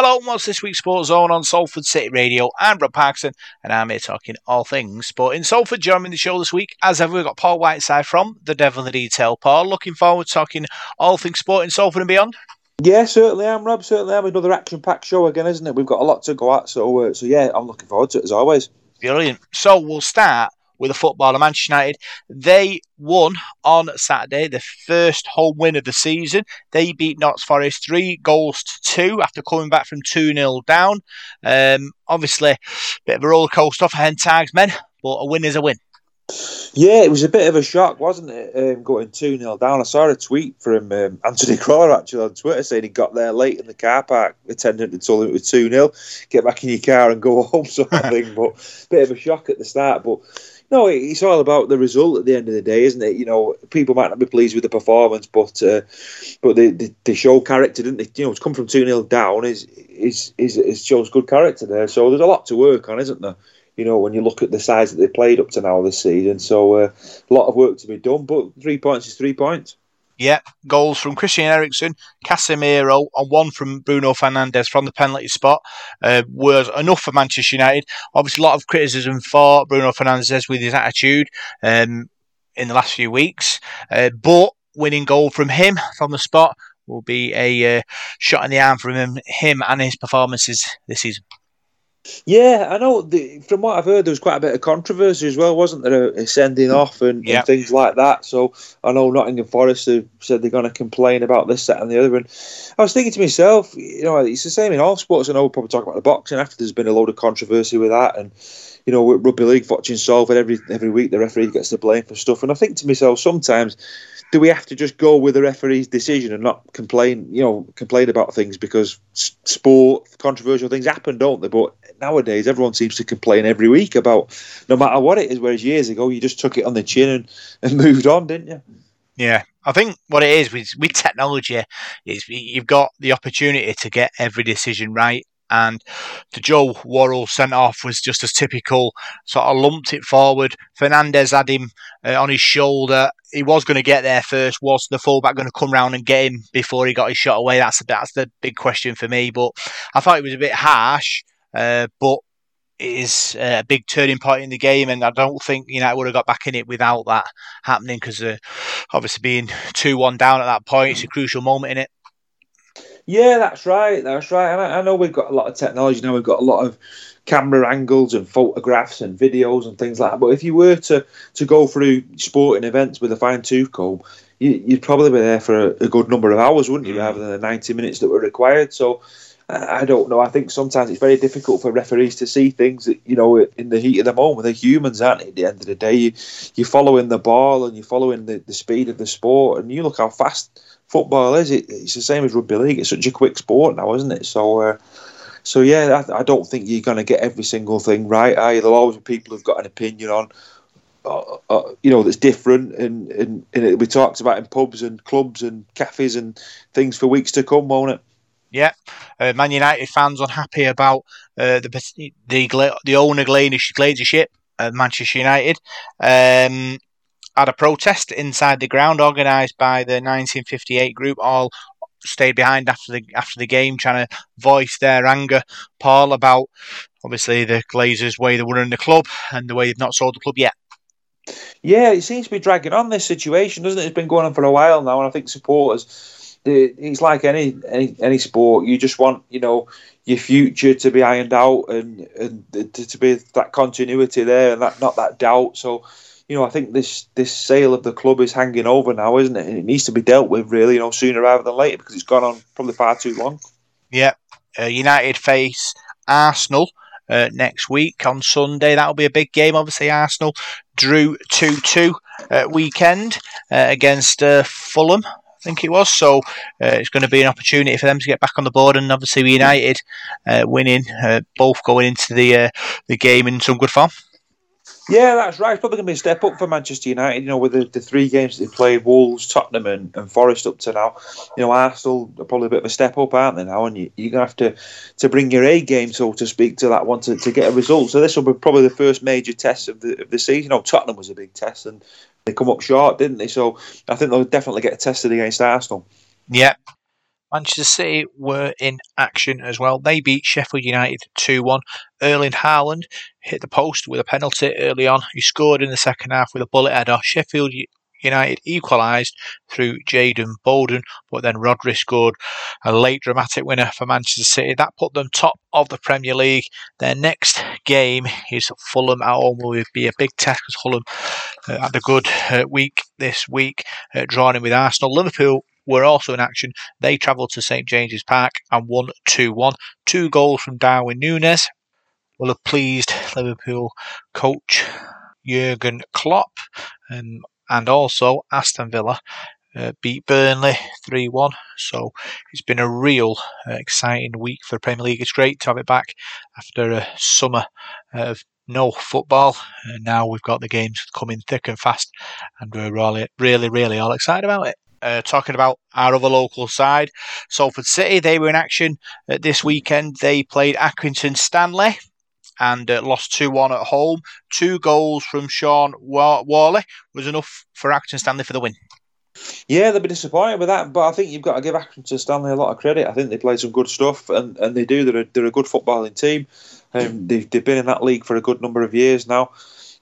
Hello, and what's this week's Sports Zone on Salford City Radio? I'm Rob Parkinson, and I'm here talking all things sport in Salford. Joining the show this week, as ever, we've got Paul Whiteside from The Devil in the Detail. Paul, looking forward to talking all things sport in Salford and beyond. Yeah, certainly am, Rob. Certainly am. Another action-packed show again, isn't it? We've got a lot to go at, so uh, so yeah, I'm looking forward to it as always. Brilliant. So we'll start with a footballer, Manchester United. They won on Saturday, the first home win of the season. They beat Notts Forest three goals to two after coming back from 2 0 down. Um, obviously, a bit of a roller coaster for Ten Hag's men, but a win is a win. Yeah, it was a bit of a shock, wasn't it? Um, going 2 0 down. I saw a tweet from um, Anthony Crawler actually on Twitter saying he got there late in the car park. Attendant had told him it was 2 0. Get back in your car and go home, sort of thing. But a bit of a shock at the start. But no, it's all about the result at the end of the day, isn't it? You know, people might not be pleased with the performance, but uh, but they, they, they show character, didn't they? You know, to come from two 0 down is is is is shows good character there. So there's a lot to work on, isn't there? You know, when you look at the size that they played up to now this season, so uh, a lot of work to be done. But three points is three points. Yeah, goals from Christian Eriksen, Casemiro, and one from Bruno Fernandes from the penalty spot uh, was enough for Manchester United. Obviously, a lot of criticism for Bruno Fernandes with his attitude um, in the last few weeks, uh, but winning goal from him from the spot will be a uh, shot in the arm from him, him and his performances this season. Yeah, I know. The, from what I've heard, there was quite a bit of controversy as well, wasn't there? A, sending off and, and, things like that. So I know Nottingham Forest have said they're going to complain about this, that, and the other. And I was thinking to myself, you know, it's the same in all sports. I know we'll probably talk about the boxing after there's been a load of controversy with that. And, you know, with rugby league, watching Salford every, every week, the referee gets the blame for stuff. And I think to myself, sometimes do we have to just go with the referee's decision and not complain, you know, complain about things because sport, controversial things happen, don't they? But nowadays, everyone seems to complain every week about no matter what it is. Whereas years ago, you just took it on the chin and, and moved on, didn't you? Yeah, I think what it is with with technology is you've got the opportunity to get every decision right and the Joe Worrall sent off was just as typical. Sort of lumped it forward. Fernandes had him uh, on his shoulder. He was going to get there first. Was the fullback going to come round and get him before he got his shot away? That's that's the big question for me. But I thought it was a bit harsh. Uh, but it is a big turning point in the game, and I don't think United would have got back in it without that happening. Because uh, obviously being two one down at that point, it's a crucial moment in it. Yeah, that's right. That's right. And I, I, know we've got a lot of technology now. We've got a lot of camera angles and photographs and videos and things like that. But if you were to to go through sporting events with a fine tooth comb, you, would probably be there for a, a, good number of hours, wouldn't you, mm. rather than the ninety minutes that were required. So. I don't know. I think sometimes it's very difficult for referees to see things that you know in the heat of the moment. They're humans, aren't they? At the end of the day, you, you're following the ball and you're following the, the speed of the sport, and you look how fast football is. It, it's the same as rugby league. It's such a quick sport now, isn't it? So, uh, so yeah, I, I, don't think you're going to get every single thing right. Are you? There'll always be people who've got an opinion on, uh, uh, you know, that's different, and, and, and it'll be talked about in pubs and clubs and cafes and things for weeks to come, won't it? Yeah, uh, Man United fans unhappy about uh, the the the owner glazership at Manchester United. Um, had a protest inside the ground organised by the 1958 group. All stayed behind after the after the game, trying to voice their anger, Paul, about obviously the Glazers' way they were in the club and the way they've not sold the club yet. Yeah, it seems to be dragging on this situation, doesn't it? It's been going on for a while now, and I think supporters, it's like any any any sport. You just want you know your future to be ironed out and and to be that continuity there and that not that doubt. So you know, I think this this sale of the club is hanging over now, isn't it? And it needs to be dealt with really, you know, sooner rather than later because it's gone on probably far too long. Yeah, uh, United face Arsenal. Uh, next week on Sunday. That'll be a big game. Obviously, Arsenal drew 2 2 uh, weekend uh, against uh, Fulham, I think it was. So uh, it's going to be an opportunity for them to get back on the board. And obviously, United winning, both going into the the game in some good form. Yeah, that's right. It's probably going to be a step up for Manchester United. You know, with the, the three games they played, Wolves, Tottenham, and, and Forest up to now. You know, Arsenal are probably a bit of a step up, aren't they now? And you, you're going to have to to bring your A game, so to speak, to that one to, to get a result. So this will be probably the first major test of the of the season. You know, Tottenham was a big test, and they come up short, didn't they? So I think they'll definitely get tested against Arsenal. Yeah, Manchester City were in action as well. They beat Sheffield United 2 1. Erling Haaland hit the post with a penalty early on. He scored in the second half with a bullet header. Sheffield United equalised through Jayden Bogle, but then Rodri scored a late dramatic winner for Manchester City. That put them top of the Premier League. Their next game is Fulham at home. Will be a big test because Fulham uh, had a good uh, week this week, uh, drawing in with Arsenal. Liverpool were also in action. They travelled to St James's Park and won 2 1. Two goals from Darwin Núñez will have pleased Liverpool coach Jurgen Klopp. And also Aston Villa uh, beat Burnley 3 1. So it's been a real uh, exciting week for the Premier League. It's great to have it back after a summer of no football. And now we've got the games coming thick and fast, and we're really, really, really all excited about it. Uh, talking about our other local side, Salford City, they were in action uh, this weekend. They played Accrington Stanley and uh, lost 2 1 at home. Two goals from Sean Worley was enough for Accrington Stanley for the win. Yeah, they'll be disappointed with that, but I think you've got to give Accrington Stanley a lot of credit. I think they play some good stuff, and, and they do. They're a, they're a good footballing team. Um, they've, they've been in that league for a good number of years now.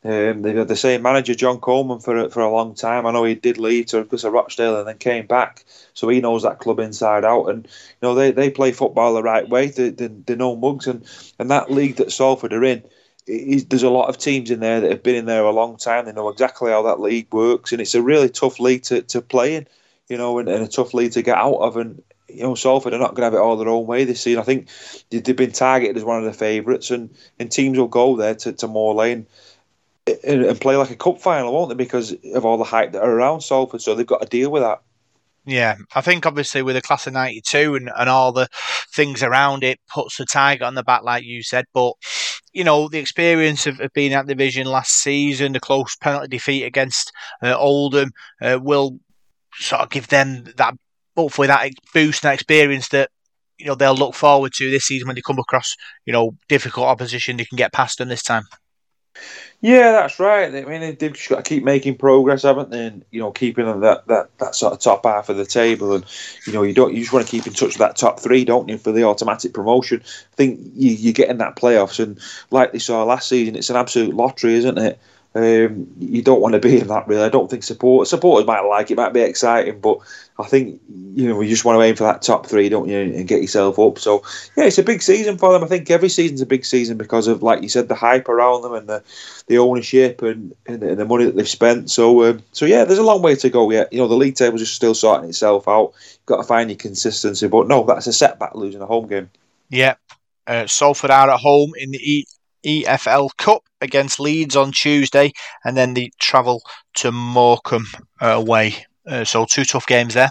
Um, they've had the same manager, John Coleman, for for a long time. I know he did leave to because of Rochdale and then came back, so he knows that club inside out. And you know they, they play football the right way. They, they, they know mugs, and, and that league that Salford are in, there's a lot of teams in there that have been in there a long time. They know exactly how that league works, and it's a really tough league to, to play in, you know, and, and a tough league to get out of. And you know, Salford are not going to have it all their own way this season. I think they've been targeted as one of the favourites, and, and teams will go there to, to Moor Lane and play like a cup final, won't they? Because of all the hype that are around Salford, so they've got to deal with that. Yeah, I think obviously with the class of '92 and, and all the things around it puts the tiger on the back, like you said. But you know, the experience of, of being at division last season, the close penalty defeat against uh, Oldham, uh, will sort of give them that hopefully that boost and that experience that you know they'll look forward to this season when they come across you know difficult opposition. They can get past them this time. Yeah, that's right. I mean, they've just got to keep making progress, haven't they? And you know, keeping that that that sort of top half of the table, and you know, you don't you just want to keep in touch with that top three, don't you, for the automatic promotion? I think you, you're getting that playoffs, and like they saw last season, it's an absolute lottery, isn't it? Um, you don't want to be in that really. I don't think support supporters might like it, might be exciting, but I think you know you just want to aim for that top three, don't you, and get yourself up. So yeah, it's a big season for them. I think every season's a big season because of, like you said, the hype around them and the, the ownership and, and, the, and the money that they've spent. So um, so yeah, there's a long way to go yet. You know, the league table's just still sorting itself out. You've got to find your consistency, but no, that's a setback losing a home game. Yeah, uh, Salford are at home in the E EFL Cup against Leeds on Tuesday, and then the travel to Morecambe uh, away. Uh, so two tough games there.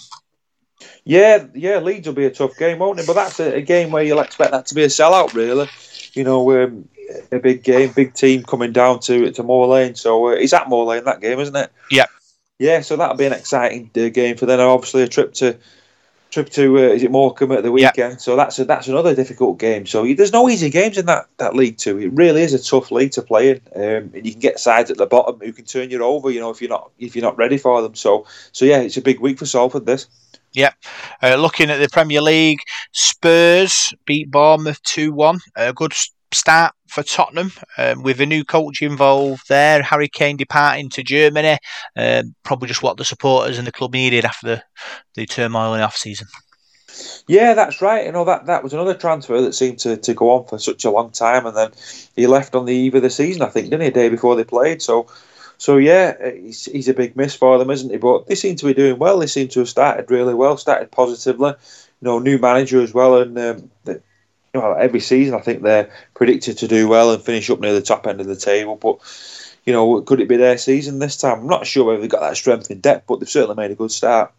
Yeah, yeah, Leeds will be a tough game, won't it? But that's a, a game where you'll expect that to be a sellout, really. You know, um, a big game, big team coming down to to Moor Lane. So uh, it's at Moor Lane that game, isn't it? Yeah. Yeah, so that'll be an exciting uh, game for them. Obviously, a trip to trip to uh, is it Morecambe at the weekend? Yep. So that's a, that's another difficult game. So there's no easy games in that, that league too. It really is a tough league to play in, um, and you can get sides at the bottom who can turn you over. You know if you're not if you're not ready for them. So so yeah, it's a big week for Salford. This. Yep. Uh, looking at the Premier League, Spurs beat Bournemouth 2 1. A good start for Tottenham um, with a new coach involved there. Harry Kane departing to Germany. Um, probably just what the supporters and the club needed after the, the turmoil in the off season. Yeah, that's right. You know that that was another transfer that seemed to, to go on for such a long time, and then he left on the eve of the season. I think didn't he? A day before they played. So, so yeah, he's, he's a big miss for them, isn't he? But they seem to be doing well. They seem to have started really well, started positively. You know, new manager as well, and um, well, every season I think they're predicted to do well and finish up near the top end of the table. But you know, could it be their season this time? I'm not sure whether they've got that strength in depth, but they've certainly made a good start.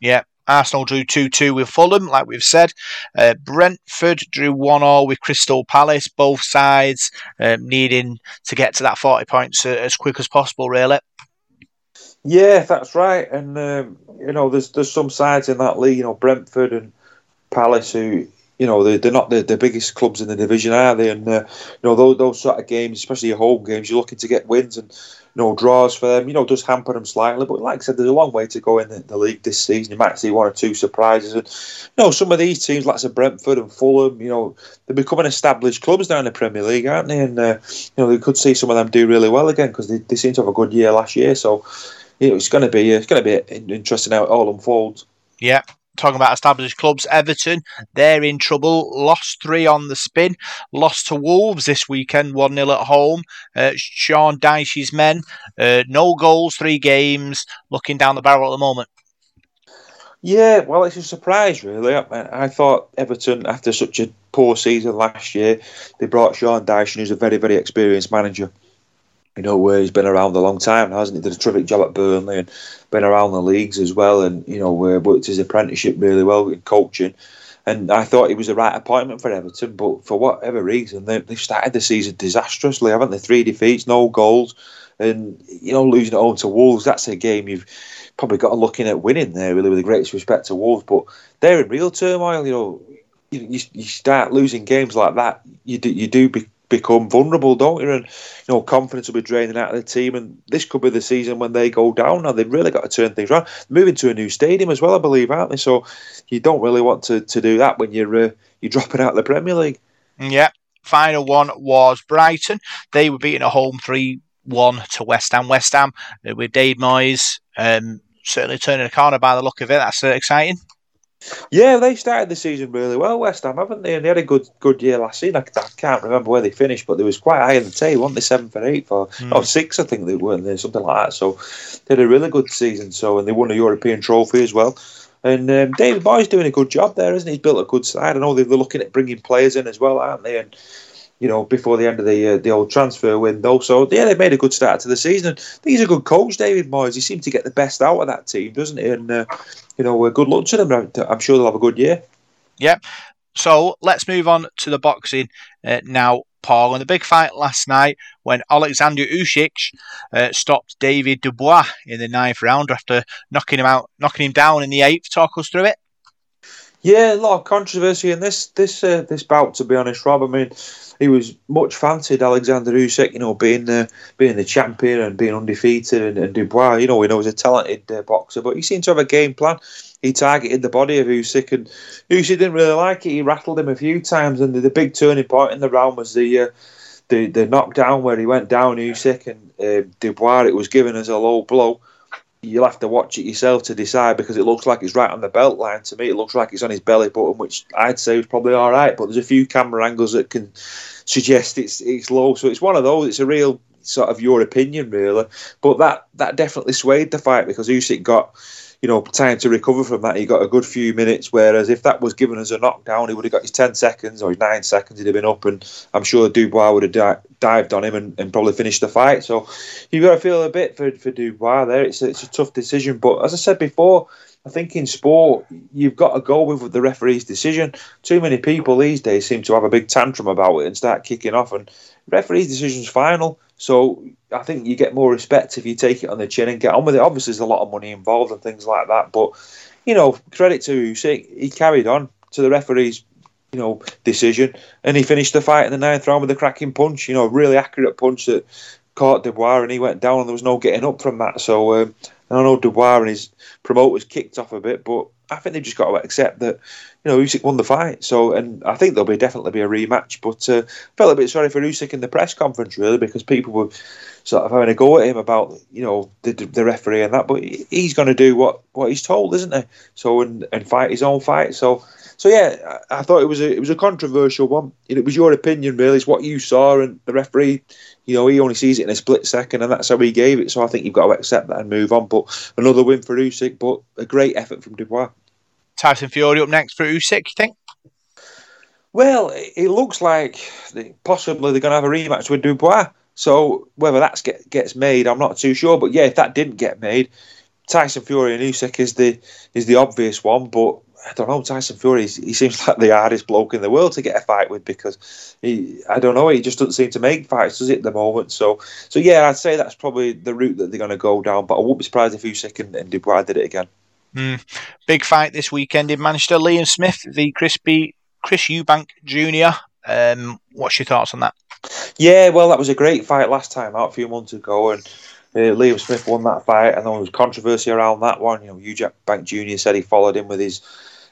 Yeah, Arsenal drew 2 2 with Fulham, like we've said. Uh, Brentford drew 1 all with Crystal Palace, both sides um, needing to get to that 40 points uh, as quick as possible, really. Yeah, that's right. And, um, you know, there's there's some sides in that league, you know, Brentford and Palace who you know they're, they're not the, the biggest clubs in the division, are they? And uh, you know those, those sort of games, especially your home games, you're looking to get wins and you know draws for them. You know, does hamper them slightly, but like I said, there's a long way to go in the, the league this season. You might see one or two surprises, and you know some of these teams, like say Brentford and Fulham, you know they're becoming established clubs now in the Premier League, aren't they? And uh, you know they could see some of them do really well again because they, they seem to have a good year last year. So you know, it's going to be it's going to be interesting how it all unfolds. Yeah, talking about established clubs, Everton, they're in trouble. Lost three on the spin. Lost to Wolves this weekend, 1 0 at home. Uh, Sean Dyche's men, uh, no goals, three games, looking down the barrel at the moment. Yeah, well, it's a surprise, really. I, I thought Everton, after such a poor season last year, they brought Sean Dyche, who's a very, very experienced manager you know, where he's been around a long time, hasn't he? Did a terrific job at Burnley and been around the leagues as well, and you know, worked his apprenticeship really well in coaching. And I thought he was the right appointment for Everton, but for whatever reason, they, they've started the season disastrously, haven't they? Three defeats, no goals, and you know, losing at home to Wolves. That's a game you've probably got to look in at winning there, really, with the greatest respect to Wolves. But they're in real turmoil. You know, you, you start losing games like that, you do, you do be, become vulnerable, don't you? And you know, confidence will be draining out of the team, and this could be the season when they go down. Now they've really got to turn things around. moving to a new stadium as well, I believe, aren't they? So you don't really want to, to do that when you're uh, you're dropping out of the Premier League. Yeah. Final one was Brighton. They were beating a home three one to West Ham. West Ham uh, with Dave Moyes um, certainly turning a corner by the look of it. That's uh, exciting. Yeah, they started the season really well, West Ham, haven't they? And they had a good good year last season. I, I can't remember where they finished, but they was quite high in the table, weren't they? Seventh or eighth or, mm. or six, I think they weren't there, something like that. So they had a really good season. So and they won a European trophy as well. And um, David Moyes doing a good job there, isn't he? He's built a good side. I know they're looking at bringing players in as well, aren't they? And you know, before the end of the uh, the old transfer window. So yeah, they made a good start to the season. I think he's a good coach, David Moyes. He seems to get the best out of that team, doesn't he? And uh, you know, good luck to them. I'm sure they'll have a good year. Yep. So let's move on to the boxing uh, now, Paul. And the big fight last night when Alexander Usyk uh, stopped David Dubois in the ninth round after knocking him out, knocking him down in the eighth. Talk us through it. Yeah, a lot of controversy in this this uh, this bout. To be honest, Rob. I mean, he was much fancied Alexander Usyk, you know, being the being the champion and being undefeated, and, and Dubois, you know, we know he's a talented uh, boxer, but he seemed to have a game plan. He targeted the body of Usyk, and Usyk didn't really like it. He rattled him a few times, and the, the big turning point in the round was the uh, the the knockdown where he went down Usyk and uh, Dubois. It was given as a low blow you'll have to watch it yourself to decide because it looks like it's right on the belt line to me. It looks like it's on his belly button, which I'd say is probably all right. But there's a few camera angles that can suggest it's it's low. So it's one of those. It's a real sort of your opinion, really. But that that definitely swayed the fight because Usyk got you know, time to recover from that. He got a good few minutes. Whereas if that was given as a knockdown, he would have got his 10 seconds or his 9 seconds. He'd have been up, and I'm sure Dubois would have di- dived on him and, and, probably finished the fight. So you've got to feel a bit for, for Dubois there. It's a, it's a tough decision. But as I said before, I think in sport, you've got to go with the referee's decision. Too many people these days seem to have a big tantrum about it and start kicking off, and referee's decision's final. So I think you get more respect if you take it on the chin and get on with it. Obviously, there's a lot of money involved and things like that, but you know, credit to Usyk, he carried on to the referee's you know decision, and he finished the fight in the ninth round with a cracking punch. You know, really accurate punch that caught Dubois, and he went down, and there was no getting up from that. So um, I know Dubois and his promoters kicked off a bit, but I think they've just got to accept that you know, Usyk won the fight. So, and I think there'll be definitely be a rematch. But uh, felt a bit sorry for Usyk in the press conference, really, because people were sort of having a go at him about, you know, the, the referee and that. But he's going to do what, what he's told, isn't he? So, and, and fight his own fight. So, so yeah, I, I thought it was a it was a controversial one. And it was your opinion, really. It's what you saw, and the referee, you know, he only sees it in a split second, and that's how he gave it. So I think you've got to accept that and move on. But another win for Usyk, but a great effort from Dubois. Tyson Fury up next for Usyk, you think? Well, it looks like possibly they're going to have a rematch with Dubois. So whether that get, gets made, I'm not too sure. But yeah, if that didn't get made, Tyson Fury and Usyk is the is the obvious one. But I don't know, Tyson Fury. He seems like the hardest bloke in the world to get a fight with because he, I don't know, he just doesn't seem to make fights, does it, at the moment? So, so yeah, I'd say that's probably the route that they're going to go down. But I wouldn't be surprised if Usyk and, and Dubois did it again. Mm. Big fight this weekend in Manchester. Liam Smith v Crispy Chris Eubank Jr. Um, what's your thoughts on that? Yeah, well, that was a great fight last time out a few months ago, and uh, Liam Smith won that fight, and there was controversy around that one. You know, Eubank Jr. said he followed him with his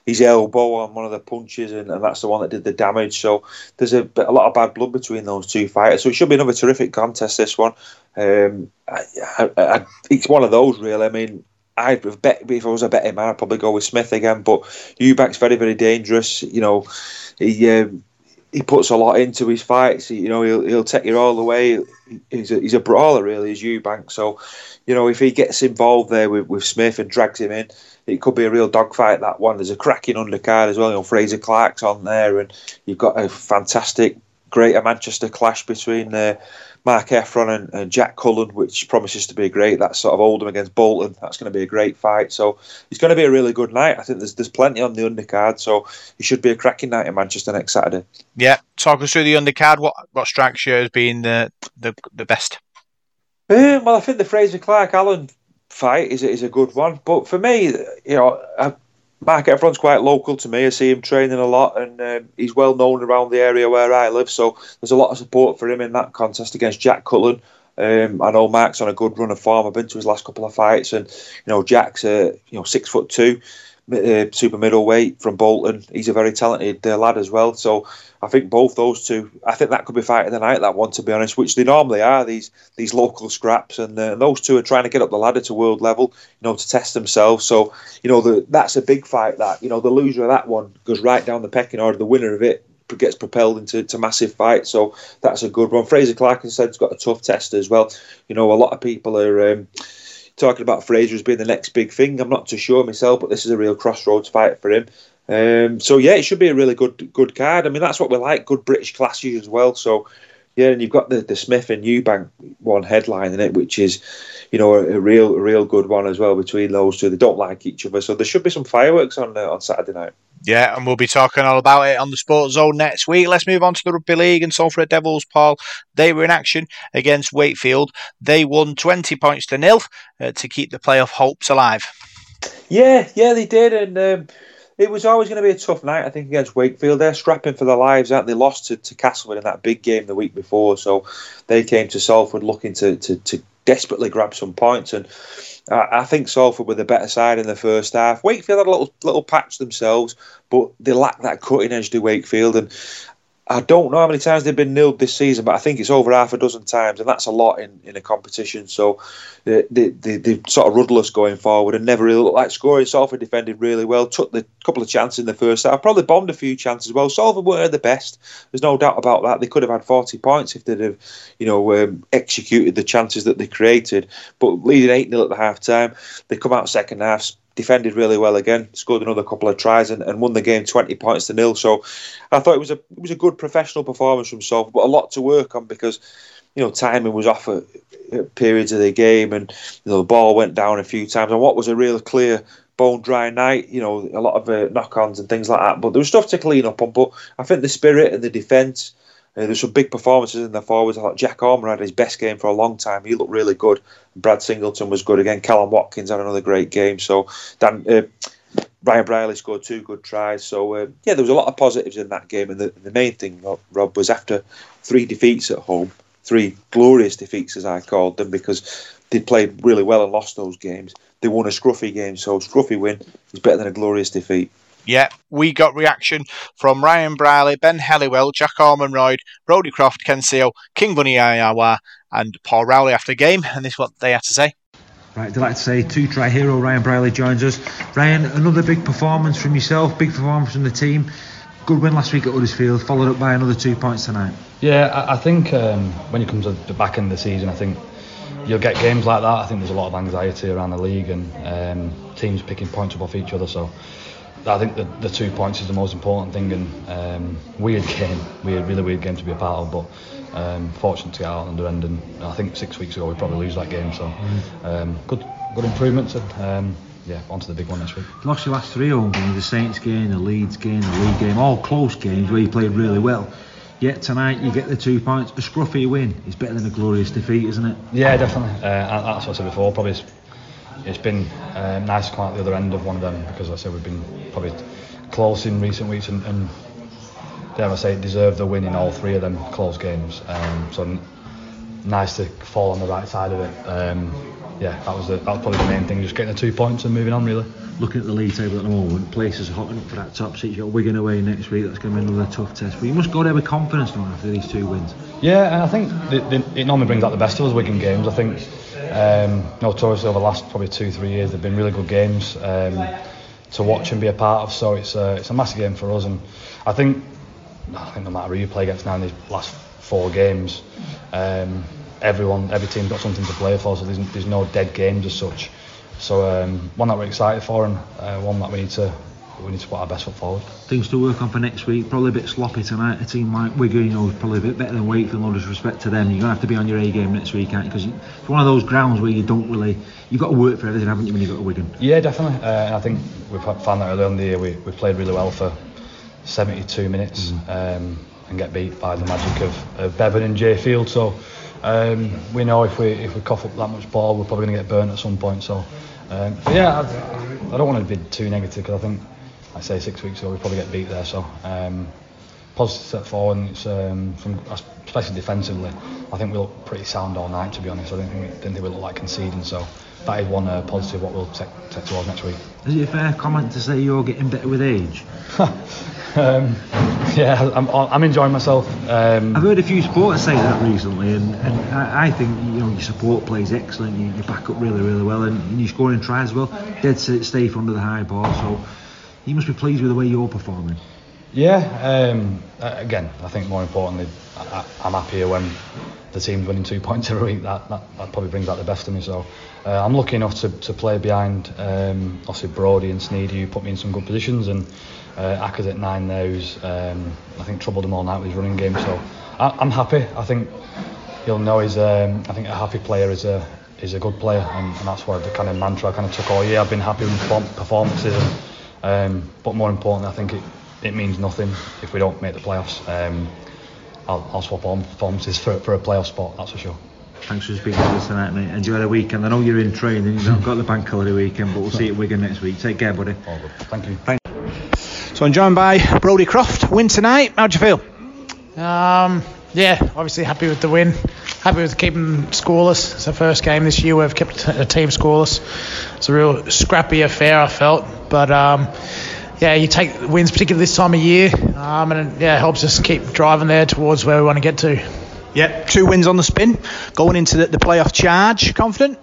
his elbow on one of the punches, and, and that's the one that did the damage. So there's a, a, lot of bad blood between those two fighters. So it should be another terrific contest. This one, um, I, I, I, it's one of those really. I mean, I'd bet if I was a betting man, I'd probably go with Smith again. But Eubank's very, very dangerous. You know, he um, he puts a lot into his fights. You know, he'll he'll take you all the way. He's a, he's a brawler, really, is Eubank. So, you know, if he gets involved there with, with Smith and drags him in, it could be a real dogfight. That one. There's a cracking undercard as well. You know, Frazer Clarke's on there, and you've got a fantastic Greater Manchester clash between uh, Mark Heffron and, and, Jack Cullen, which promises to be great. That's sort of Oldham against Bolton. That's going to be a great fight. So it's going to be a really good night. I think there's there's plenty on the undercard, so it should be a cracking night in Manchester next Saturday. Yeah, talk us through the undercard. What what strikes you as being the the, the best? Um, well, I think the Frazer Clarke Allen fight is is a good one, but for me, you know, I, Mark Heffron's quite local to me. I see him training a lot, and um, he's well known around the area where I live. So there's a lot of support for him in that contest against Jack Cullen. Um, I know Mark's on a good run of form. I've been to his last couple of fights, and you know Jack's uh, you know six foot two, uh, super middleweight from Bolton. He's a very talented uh, lad as well. So I think both those two, I think that could be fight of the night. That one, to be honest, which they normally are these these local scraps, and uh, those two are trying to get up the ladder to world level, you know, to test themselves. So you know, the, that's a big fight. That you know, the loser of that one goes right down the pecking order. The winner of it gets propelled into to massive fights. So that's a good one. Frazer Clarke said he's got a tough test as well. You know, a lot of people are. Um, talking about Frazer as being the next big thing. I'm not too sure myself, but this is a real crossroads fight for him. Um, so yeah, it should be a really good good card. I mean, that's what we like, good British clashes as well. So yeah, and you've got the, the Smith and Eubank one headline in it, which is, you know, a, a real a real good one as well between those two. They don't like each other, so there should be some fireworks on uh, on Saturday night. Yeah, and we'll be talking all about it on the Sports Zone next week. Let's move on to the Rugby League and Salford Devils, Paul. They were in action against Wakefield. They won 20 points to nil uh, to keep the playoff hopes alive. Yeah, yeah, they did. And um, it was always going to be a tough night, I think, against Wakefield. They're scrapping for their lives, aren't they? Lost to, to Castleford in that big game the week before. So they came to Salford looking to, to, to desperately grab some points. And I think Salford were the better side in the first half. Wakefield had a little little patch themselves, but they lacked that cutting edge to Wakefield. And I don't know how many times they've been nilled this season, but I think it's over half a dozen times, and that's a lot in, in a competition. So they, they, they're sort of rudderless going forward and never really looked like scoring. Salford defended really well, took the couple of chances in the first half, probably bombed a few chances as well. Salford weren't the best. There's no doubt about that. They could have had 40 points if they'd have, you know, um, executed the chances that they created. But leading 8 0 at the half time, they come out second half, defended really well again, scored another couple of tries, and, and won the game twenty points to nil. So I thought it was a it was a good professional performance from Salford, but a lot to work on because you know timing was off at, at periods of the game, and you know the ball went down a few times. And what was a real clear bone dry night, you know, a lot of uh, knock ons and things like that. But there was stuff to clean up on. But I think the spirit and the defence uh, there's some big performances in the forwards. I thought Jack Ormer had his best game for a long time. He looked really good. Brad Singleton was good again. Kallum Watkins had another great game. So Dan, uh, Ryan Brierley scored two good tries. So uh, yeah, there was a lot of positives in that game. And the, the main thing, Rob, was after three defeats at home, three glorious defeats as I called them, because they played really well and lost those games. They won a scruffy game, so scruffy win is better than a glorious defeat. Yeah, we got reaction from Ryan Brierley, Ben Helliwell, Jack Ormondroyd, Brody Croft, Ken Sio, King Vuniyayawa, and Paul Rowley after the game, and this is what they had to say. Right, delighted to say two try hero Ryan Brierley joins us. Ryan, another big performance from yourself, big performance from the team. Good win last week at Huddersfield, followed up by another two points tonight. Yeah, I, I think um, when it comes to the back end of the season, I think you'll get games like that. I think there's a lot of anxiety around the league and um, teams picking points up off each other. So I think the, the two points is the most important thing and um, weird game, weird, really weird game to be a part of, but um, fortunate to get out the end and I think six weeks ago we probably lose that game, so um, good good improvements and um, yeah, on to the big one next week. Lost your last three home games, the Saints game, the Leeds game, the Leigh game, all close games where you played really well. Yet tonight you get the two points, a scruffy win is better than a glorious defeat, isn't it? Yeah, definitely. Uh, that's what I said before. Probably it's been um, nice to come out the other end of one of them because like I said we've been probably close in recent weeks and, and dare I say, deserved the win in all three of them close games. Um, so n- nice to fall on the right side of it. Um, yeah, that was the, that was probably the main thing, just getting the two points and moving on really. Looking at the league table at the moment, places are hotting up for that top seat. You've got Wigan away next week. That's going to be another tough test. But you must go there with confidence now after these two wins. Yeah, and I think the, the, it normally brings out the best of us Wigan games. I think um, notoriously over the last probably two three years they've been really good games um, to watch and be a part of. So it's a, it's a massive game for us, and I think I think no matter who you play against now in these last four games, um, everyone every team's got something to play for. So there's, there's no dead games as such. So um, one that we're excited for, and uh, one that we need to we need to put our best foot forward. Things to work on for next week. Probably a bit sloppy tonight. A team like Wigan, you know, is probably a bit better than Wakefield. No disrespect to them. You're gonna have to be on your A game next week, aren't you? Because it's one of those grounds where you don't really. You've got to work for everything, haven't you, when you go to Wigan? Yeah, definitely. Uh, and I think we've found that early on in the year. We, we played really well for 72 minutes um, and get beat by the magic of, of Bevan and Jai Field. So um, we know if we if we cough up that much ball, we're probably going to get burnt at some point. So um, yeah, I, I don't want to be too negative because I think I say six weeks ago we probably get beat there. So um, positive step forward. And it's um, from especially defensively. I think we look pretty sound all night. To be honest, I didn't think, didn't think we look like conceding. So that is one uh, positive what we'll take, take towards next week. Is it a fair comment to say you're getting better with age? um, yeah, I'm, I'm enjoying myself. Um, I've heard a few supporters say that recently, and, and I, I think you know your support plays excellent. You, you back up really, really well, and, and you scoring tries as well. Dead set safe under the high ball, so you must be pleased with the way you're performing. Yeah, um, again, I think more importantly, I, I'm happier when the team's winning two points every week. That, that, that probably brings out the best of me. So uh, I'm lucky enough to, to play behind um, obviously Brody and Sneedy, who put me in some good positions, and uh, at nine now, who's um, I think troubled him all night with his running game. So I, I'm happy. I think he'll know he's um, I think a happy player is a is a good player, and, and that's why the kind of mantra I kind of took all year. I've been happy with performances, and, um, but more importantly, I think it, it means nothing if we don't make the playoffs. Um, I'll, I'll swap on performances for, for a playoff spot, that's for sure. Thanks for speaking to us tonight, mate. Enjoy the weekend. I know you're in training, you've not got the bank holiday weekend, but we'll see you at Wigan next week. Take care, buddy. All good. Thank you. So I'm joined by Brody Croft. Win tonight. How do you feel? Um, yeah, obviously happy with the win. Happy with keeping scoreless. It's our first game this year. We've kept a team scoreless. It's a real scrappy affair, I felt. But um, yeah, you take wins, particularly this time of year, um, and it, yeah, it helps us keep driving there towards where we want to get to. Yeah, two wins on the spin. Going into the, the playoff charge. Confident?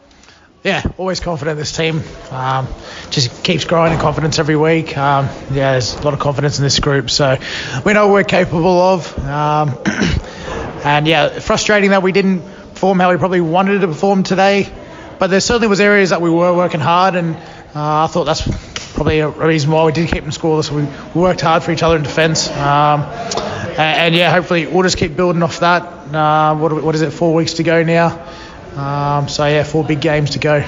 Yeah, always confident in this team. Um, just keeps growing in confidence every week. Um, yeah, there's a lot of confidence in this group, so we know what we're capable of. Um, and yeah, frustrating that we didn't perform how we probably wanted to perform today. But there certainly was areas that we were working hard, and uh, I thought that's probably a reason why we did keep them scoreless. We, worked hard for each other in defence. Um, and, and, yeah, hopefully we'll just keep building off that. Uh, what, what is it? Four weeks to go now. Um, so yeah, four big games to go.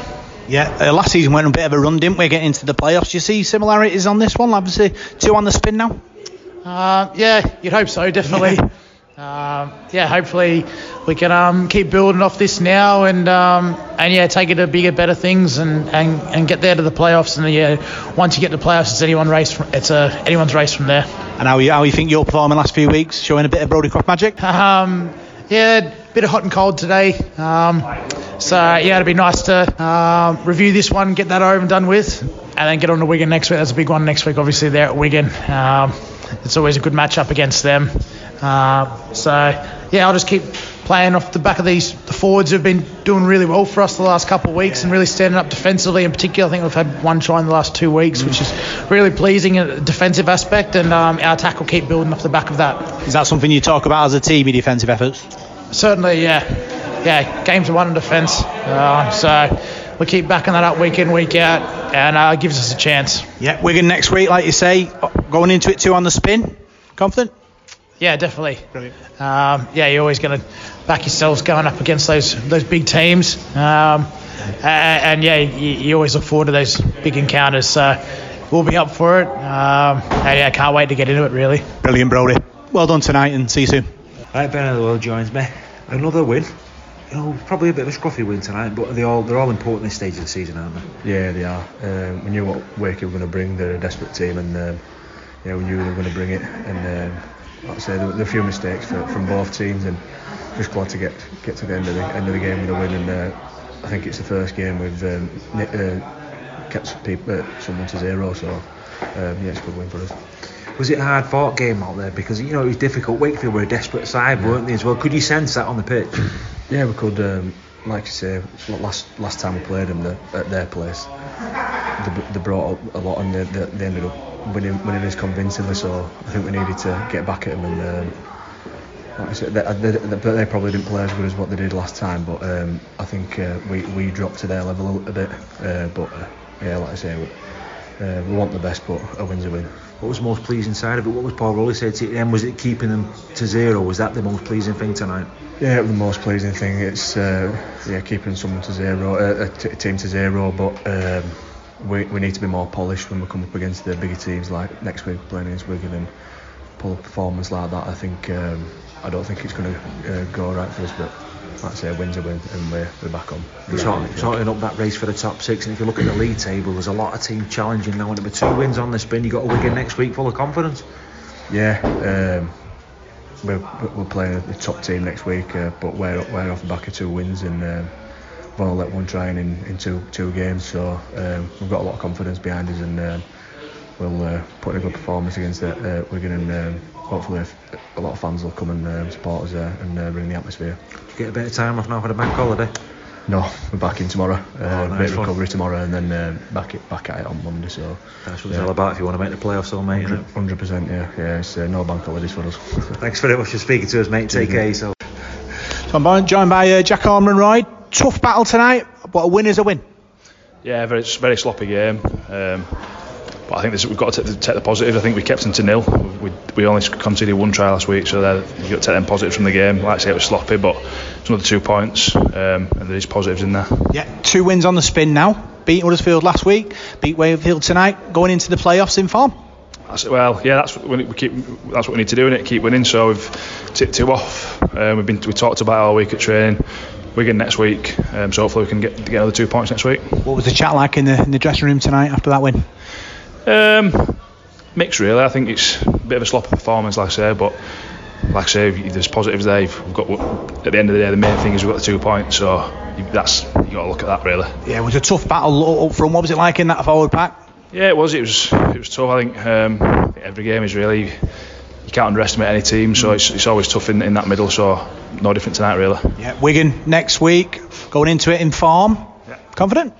Yeah, uh, last season went on a bit of a run, didn't we? Getting into the playoffs. Do you see similarities on this one? Obviously, two on the spin now. Uh, yeah, you'd hope so, definitely. um, yeah, hopefully we can um, keep building off this now and um, and yeah, take it to bigger, better things and, and, and get there to the playoffs. And yeah, once you get to the playoffs, it's anyone race. From, it's a anyone's race from there. And how you how you think you're performing last few weeks? Showing a bit of Brody Croft magic. Um, yeah, a bit of hot and cold today. Um, so yeah, it'd be nice to um, review this one, get that over and done with, and then get on to Wigan next week. That's a big one next week, obviously. There at Wigan, um, it's always a good matchup against them. Uh, so yeah, I'll just keep playing off the back of these. The forwards have been doing really well for us the last couple of weeks and really standing up defensively. In particular, I think we've had one try in the last two weeks, which is really pleasing in a defensive aspect, and um, our attack will keep building off the back of that. Is that something you talk about as a team, your defensive efforts? Certainly, yeah. Yeah, games are won in defence. Uh, so we keep backing that up week in, week out, and uh, it gives us a chance. Yeah, Wigan next week, like you say, going into it two on the spin. Confident? Yeah, definitely. Um, yeah, you're always going to back yourselves going up against those those big teams, um, and, and, yeah, you, you, always look forward to those big encounters. So we'll be up for it. Um, and yeah, can't wait to get into it. Really. Brilliant, Brody. Well done tonight, and see you soon. Right, Ben of the World joins me. Another win. You know, probably a bit of a scruffy win tonight, but they all they're all important this stage of the season, aren't they? Yeah, they are. Um, we knew what Wakey were going to bring. They're a desperate team, and um, yeah, we knew they were going to bring it. And um, like I say, there were a few mistakes for, from both teams, and just glad to get get to the end of the end of the game with a win. And uh, I think it's the first game we've um, uh, kept people, uh, someone to zero, so um, yeah, it's a good win for us. Was it a hard fought game out there? Because you know it was difficult. Wakefield were a desperate side, yeah. weren't they as well? Could you sense that on the pitch? yeah, we could. Um, like you say, last last time we played them the, at their place, they, they brought a lot and they, they, they ended up winning, winning us convincingly. So I think we needed to get back at them and. Um, like I said, they, they, they, probably didn't play as good as what they did last time, but um, I think uh, we, we dropped to their level a, a bit. Uh, but uh, yeah, like I say, we, uh, we want the best, but a win's a win. What was the most pleasing side of it? What was Paul Rowley said to them? Was it keeping them to zero? Was that the most pleasing thing tonight? Yeah, the most pleasing thing. It's uh, yeah, keeping someone to zero, uh, a, t- a team to zero. But um, we, we need to be more polished when we come up against the bigger teams like next week playing against Wigan and pull a performance like that. I think um, I don't think it's going to uh, go right for us, but like I say, a win's a win, and we're, we're back on. We're sorting, up that race for the top six, and if you look at the league table, there's a lot of teams challenging now, and with two wins on the spin, you've got a Wigan next week full of confidence. Yeah, um, we're, we're playing a top team next week, uh, but we're we're off the back of two wins, and um, we've only let one try in in two two games, so um, we've got a lot of confidence behind us, and um, we'll uh, put in a good performance against uh, Wigan, and um, hopefully a lot of fans will come and um, support us there and uh, bring the atmosphere. Get a bit of time off now for the bank holiday. No, we're back in tomorrow. Uh, oh, nice bit of recovery tomorrow, and then uh, back it, back at it on Monday. So that's what yeah. it's all about if you want to make the playoffs, so mate. Hundred percent, yeah, yeah. It's uh, no bank holidays for us. Thanks very much for speaking to us, mate. Take care. So, so I'm joined by uh, Jack Ormondroyd. Tough battle tonight, but a win is a win. Yeah, very very sloppy game. Um, but I think this, we've got to take the, take the positives. I think we kept them to nil. We, we only conceded one try last week, so you've got to take them positives from the game. Like I say, it was sloppy, but it's another two points, um, and there is positives in there. Yeah, two wins on the spin now. Beat Huddersfield last week, beat Wakefield tonight, going into the playoffs in form. That's, well, yeah, that's what we keep. That's what we need to do, in it keep winning. So we've tipped two off. Um, we've been we talked about it all week at training. Wigan next week, um, so hopefully we can get get another two points next week. What was the chat like in the in the dressing room tonight after that win? Um, mixed really. I think it's a bit of a sloppy performance, like I say, but like I say, there's positives there. We've got at the end of the day, the main thing is we've got the two points, so that's you got to look at that really. Yeah, it was a tough battle up front. What was it like in that forward pack? Yeah, it was. It was. It was tough. I think um, every game is really you can't underestimate any team, so it's, it's always tough in, in that middle. So no different tonight really. Yeah, Wigan next week, going into it in form. Yeah. Confident?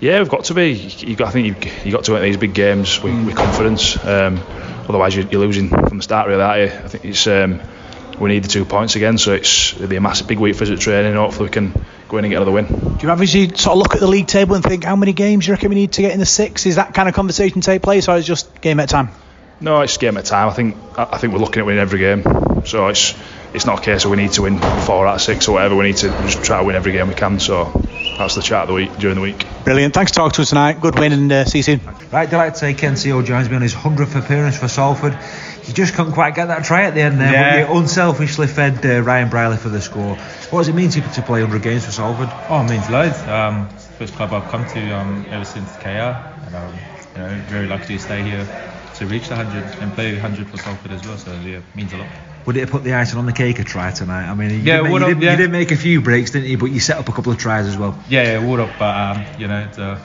Yeah, we've got to be. You got, I think you've, you got to win these big games with, with confidence. Um, otherwise, you're, you're, losing from the start, really, aren't you? I think it's um, we need the two points again, so it's it'll be a massive big week for us at training. Hopefully, we can go in and get another win. Do you obviously sort of look at the league table and think how many games you reckon we need to get in the six? Is that kind of conversation take place, or is it just game at a time? No, it's game at a time. I think I think we're looking at winning every game, so it's it's not a case of we need to win four out of six or whatever. We need to just try to win every game we can. So that's the chat of the week during the week. Brilliant. Thanks for talking to us tonight. Good win and uh, see you soon. Right, delighted to say Ken Sio joins me on his 100th appearance for Salford. He just couldn't quite get that try at the end there, yeah. but you unselfishly fed uh, Ryan Brierley for the score. What does it mean to, to play 100 games for Salford? Oh, it means loads. Um, first club I've come to um, ever since KR, and um, you know, very lucky to stay here to reach the 100 and play 100 for Salford as well. So yeah, it means a lot would it have put the icing on the cake a try tonight? I mean, you, yeah, did, you, did, yeah. you did make a few breaks, didn't you? But you set up a couple of tries as well. Yeah, yeah, would have. But um, you know, it's, uh,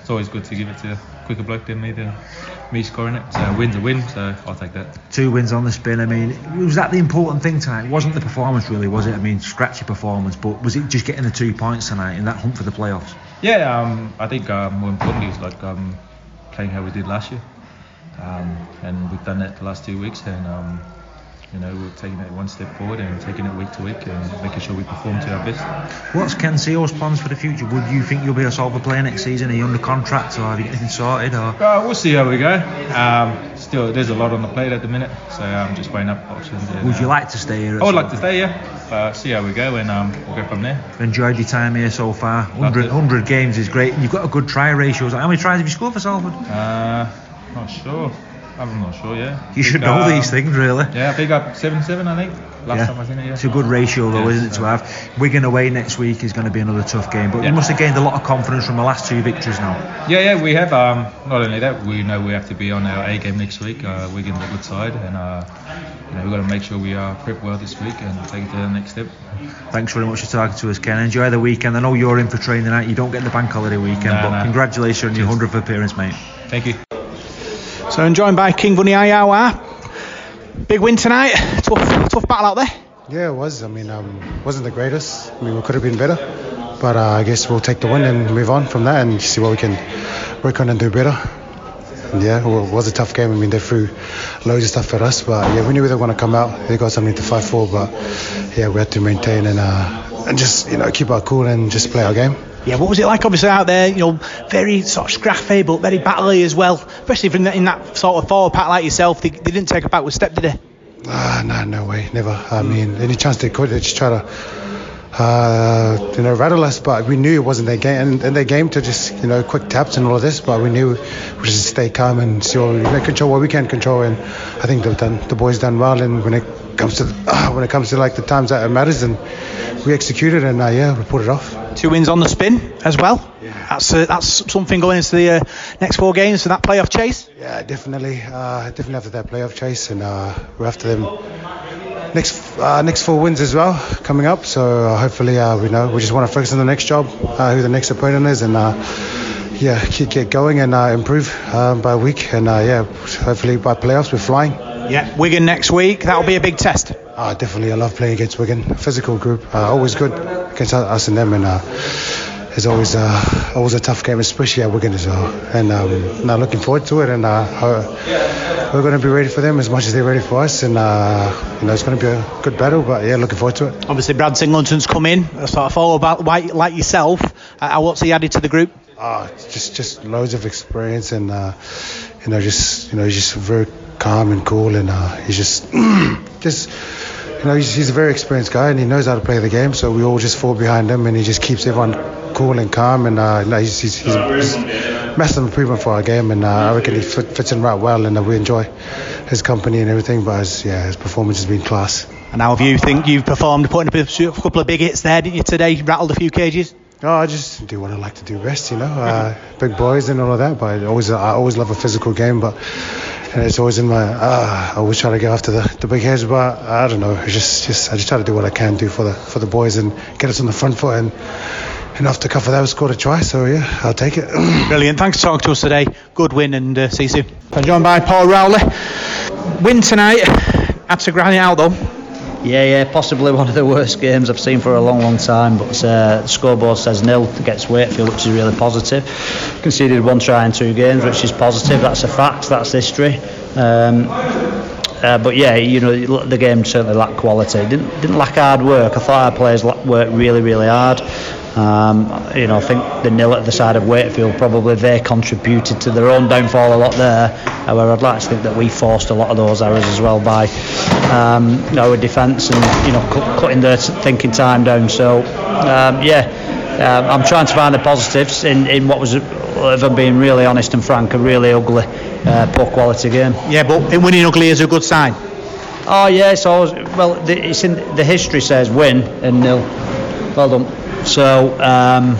it's always good to give it to a quicker bloke than me than me scoring it. So win's a win, so I'll take that. Two wins on the spin. I mean, was that the important thing tonight? It wasn't the performance really, was it? I mean, scratchy performance, but was it just getting the two points tonight in that hunt for the playoffs? Yeah, um, I think um, more importantly is like um, playing how we did last year, um, and we've done that the last two weeks, and um, you know, we're taking it one step forward and taking it week to week and making sure we perform to our best. What's Ken Sio's plans for the future? Would you think you'll be a Salford player next season? Are you under contract or have you got anything sorted? Or? Uh, we'll see how we go. Um, still, there's a lot on the plate at the minute, so I'm just weighing up options. And, would you uh, like to stay here? I would like to stay here. Uh, see how we go and um, we'll go from there. Enjoyed your time here so far. 100, 100 games is great. You've got a good try ratio. How many tries have you scored for Salford? Uh, not sure. I'm not sure. Yeah. You should know uh, these things, really. Yeah, big up seven seven. I think last Yeah. time I seen it. Yeah. It's a good ratio, though, Yeah, isn't it, so- to have? Wigan away next week is going to be another tough game, but Yeah. you must have gained a lot of confidence from the last two victories now. Yeah, yeah, we have. Um, not only that, we know we have to be on our A game next week. Uh, Wigan's a good side, and uh, you know we've got to make sure we are prep well this week and take it to the next step. Thanks very much for talking to us, Ken. Enjoy the weekend. I know you're in for training tonight. You don't get the bank holiday weekend, Nah, but nah. congratulations on your 100th appearance, mate. Thank you. So I'm joined by King Vuniyayawa. Big win tonight. Tough, tough battle out there. Yeah, it was. I mean, um, wasn't the greatest. I mean, we could have been better, but uh, I guess we'll take the win and move on from that and see what we can work on and do better. Yeah, it was a tough game. I mean, they threw loads of stuff at us, but yeah, we knew they were going to come out. They got something to fight for, but yeah, we had to maintain and uh, and just you know keep our cool and just play our game. Yeah, what was it like obviously out there, you know, very sort of scrappy but very battly as well, especially that, in that sort of forward pack like yourself, they, they didn't take a backward step, did they? Ah, no, no way, never. I mean, any chance they could, they just try to, uh, you know, rattle us. But we knew it wasn't their game, and, and their game to just, you know, quick taps and all of this. But we knew we just stay calm and know, control what we can control. And I think they've done, the boys done well. And when it comes to, uh, when it comes to like the times that it matters, and we executed, and uh, yeah, we put it off. Two wins on the spin as well. Yeah. That's uh, that's something going into the uh, next four games for that playoff chase. Yeah, definitely, uh, definitely after that playoff chase, and uh, we're after them next uh, next four wins as well coming up. So uh, hopefully, uh, we know we just want to focus on the next job, uh, who the next opponent is, and uh, yeah, keep get going and uh, improve by week, and uh, yeah, hopefully by playoffs we're flying. Yeah, Wigan next week. That'll be a big test. Uh, definitely, I love playing against Wigan. Physical group, uh, always good against us and them, and uh, it's always uh, always a tough game, especially at Wigan as well. And um, now looking forward to it, and uh, we're going to be ready for them as much as they're ready for us, and uh, you know it's going to be a good battle. But yeah, looking forward to it. Obviously, Brad Singleton's come in, sort of follow about like, like yourself. Uh, what's he added to the group? Uh, just just loads of experience, and uh, you know just you know just very calm and cool, and uh, he's just just. You know, he's, he's a very experienced guy and he knows how to play the game. So we all just fall behind him and he just keeps everyone cool and calm. And uh, no, he's, he's, he's, he's massive improvement for our game. And uh, I reckon he fit, fits in right well and uh, we enjoy his company and everything. But his, yeah, his performance has been class. And how have you think you've performed, putting a couple of big hits there, didn't you today? Rattled a few cages. No, I just do what I like to do best, you know. Uh, big boys and all of that, but I always I always love a physical game, but it's always in my. ah, I always try to go after the, the big heads, but I don't know. It's just just I just try to do what I can do for the for the boys and get us on the front foot and. And off the cuff of that, we scored a try, so yeah, I'll take it. Brilliant. Thanks for talking to us today. Good win and uh, see you soon. I'm joined by Paul Rowley. Win tonight. Had to grind it out though. Yeah, yeah, possibly one of the worst games I've seen for a long, long time. But uh, scoreboard says nil against Wakefield, which is really positive. Conceded one try in two games, which is positive. That's a fact. That's history. Um, uh, but yeah, you know, the game certainly lacked quality. Didn't didn't lack hard work. I thought our players worked really, really hard. Um, you know, I think the nil at the side of Wakefield probably they contributed to their own downfall a lot there. However, I'd like to think that we forced a lot of those errors as well by um, our defence and you know cut, cutting their thinking time down. So um, yeah, um, I'm trying to find the positives in, in what was, if I'm being really honest and frank, a really ugly, uh, poor quality game. Yeah, but winning ugly is a good sign. Oh yeah, it's always well. The, it's in the history says win and nil. Well done. So um,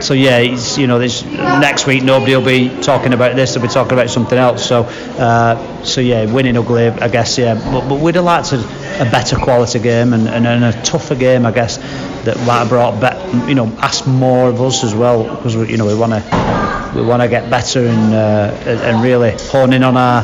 so yeah, it's, you know, this next week nobody will be talking about this. They'll be talking about something else. So uh, so yeah, winning ugly, I guess. Yeah, but, but we'd have liked a, a better quality game and, and, and a tougher game, I guess. That might have brought, be, you know, asked more of us as well because we, you know we want to we want to get better and uh, and really hone in on our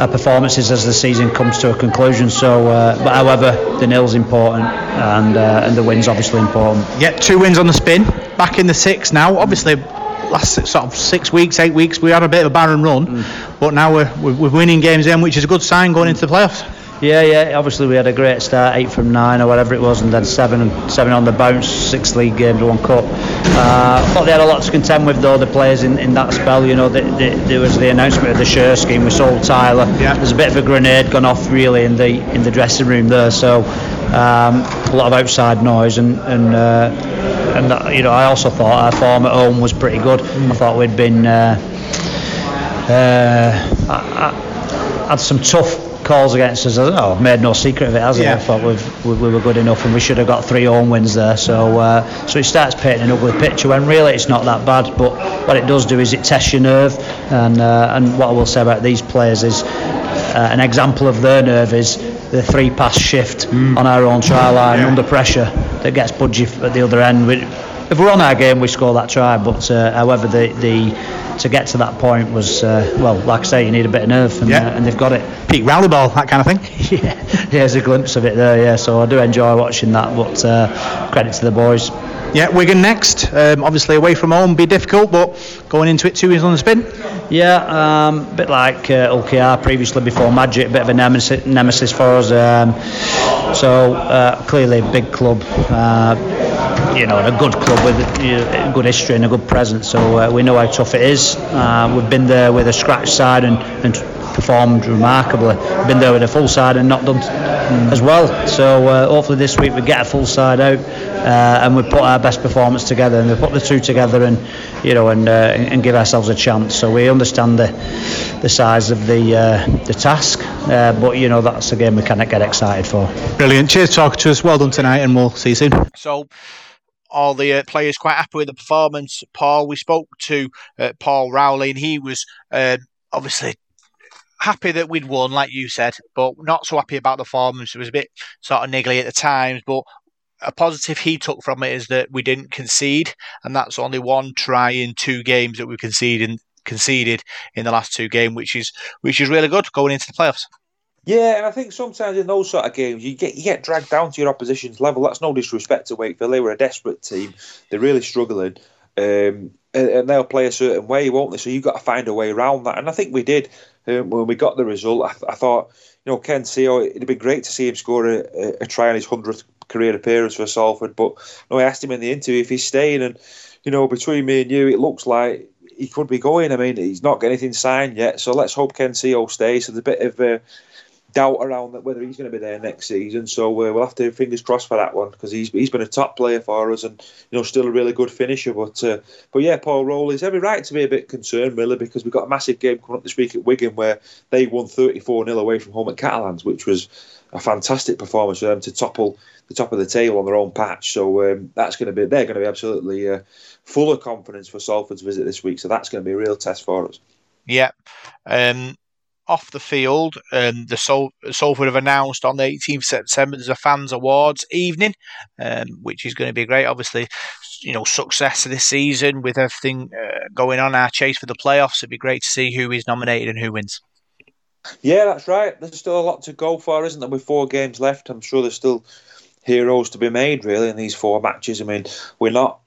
our performances as the season comes to a conclusion. So, uh, but however, the nil's important and uh, and the win's obviously important. Yeah, two wins on the spin. Back in the six now. Obviously, last sort of six weeks, eight weeks, we had a bit of a barren run, but now we're, we're we're winning games in, which is a good sign going into the playoffs. Yeah, yeah. Obviously, we had a great start, eight from nine or whatever it was, and then seven, seven on the bounce, six league games, one cup. Uh, I thought they had a lot to contend with, though. The players in, in that spell, you know, the, the, there was the announcement of the share scheme. We sold Tyler. Yeah. There's a bit of a grenade gone off, really, in the in the dressing room there. So um, a lot of outside noise, and and uh, and uh, you know, I also thought our form at home was pretty good. I thought we'd been. Uh, uh, I, I had some tough calls against us. Oh, I've made no secret of it, has yeah. I thought we, we, were good enough and we should have got three home wins there. So uh, so it starts painting an ugly picture when really it's not that bad. But what it does do is it tests your nerve. And uh, and what I will say about these players is uh, an example of their nerve is the three pass shift mm. on our own try line yeah. under pressure that gets Budgie at the other end. We, if we're on our game, we score that try. But uh, however, the, the to get to that point was uh, well, like I say, you need a bit of nerve, and, yeah. uh, and they've got it. Peak rally ball, that kind of thing. yeah, yeah, there's a glimpse of it there. Yeah, so I do enjoy watching that. But uh, credit to the boys. Yeah, Wigan next. Um, obviously away from home, be difficult, but going into it two wins on the spin. Yeah, um, a bit like uh, previously before Magic, a bit of a nemesis, nemesis for us. Um, so uh, clearly a big club. Uh, you know, a good club with a good history and a good presence. So uh, we know how tough it is. Uh, we've been there with a scratch side and, and performed remarkably. We've been there with a full side and not done mm. as well. So uh, hopefully this week we get a full side out uh, and we put our best performance together and we put the two together and you know and uh, and give ourselves a chance. So we understand the the size of the uh, the task, but you know that's a game we cannot get excited for. Brilliant. Cheers, talk to us. Well done tonight, and we'll see you soon. So all the uh, players quite happy with the performance. Paul, we spoke to uh, Paul Rowley, and he was uh, obviously happy that we'd won, like you said, but not so happy about the performance. It was a bit sort of niggly at the times, but a positive he took from it is that we didn't concede, and that's only one try in two games that we conceded conceded in the last two games, which is which is really good going into the playoffs. Yeah, and I think sometimes in those sort of games you get you get dragged down to your opposition's level. That's no disrespect to Wakefield; they were a desperate team. They're really struggling, um, and, and, they'll play a certain way, won't they? So you've got to find a way around that. And I think we did um, when we got the result. I, I, thought, you know, Ken Sio, it'd be great to see him score a, a, try on his hundredth career appearance for Salford. But you know, I asked him in the interview if he's staying, and you know, between me and you, it looks like he could be going. I mean, he's not got anything signed yet, so let's hope Ken Sio stays. So there's a bit of uh, doubt around that whether he's going to be there next season. So uh, we'll have to fingers crossed for that one because he's he's been a top player for us and you know still a really good finisher. But uh, but yeah, Paul Rowley's every right to be a bit concerned, really, because we've got a massive game coming up this week at Wigan where they won 34 0 away from home at Catalans, which was a fantastic performance for them to topple the top of the table on their own patch. So um, that's going to be they're going to be absolutely uh, full of confidence for Salford's visit this week. So that's going to be a real test for us. Yeah. Um, off the field. Um, the Sol- Salford have announced on the 18th September there's a fans awards evening, um, which is going to be great. Obviously, you know, success of this season with everything uh, going on, our chase for the playoffs. It'd be great to see who is nominated and who wins. Yeah, that's right. There's still a lot to go for, isn't there? With four games left, I'm sure there's still heroes to be made, really, in these four matches. I mean, we're not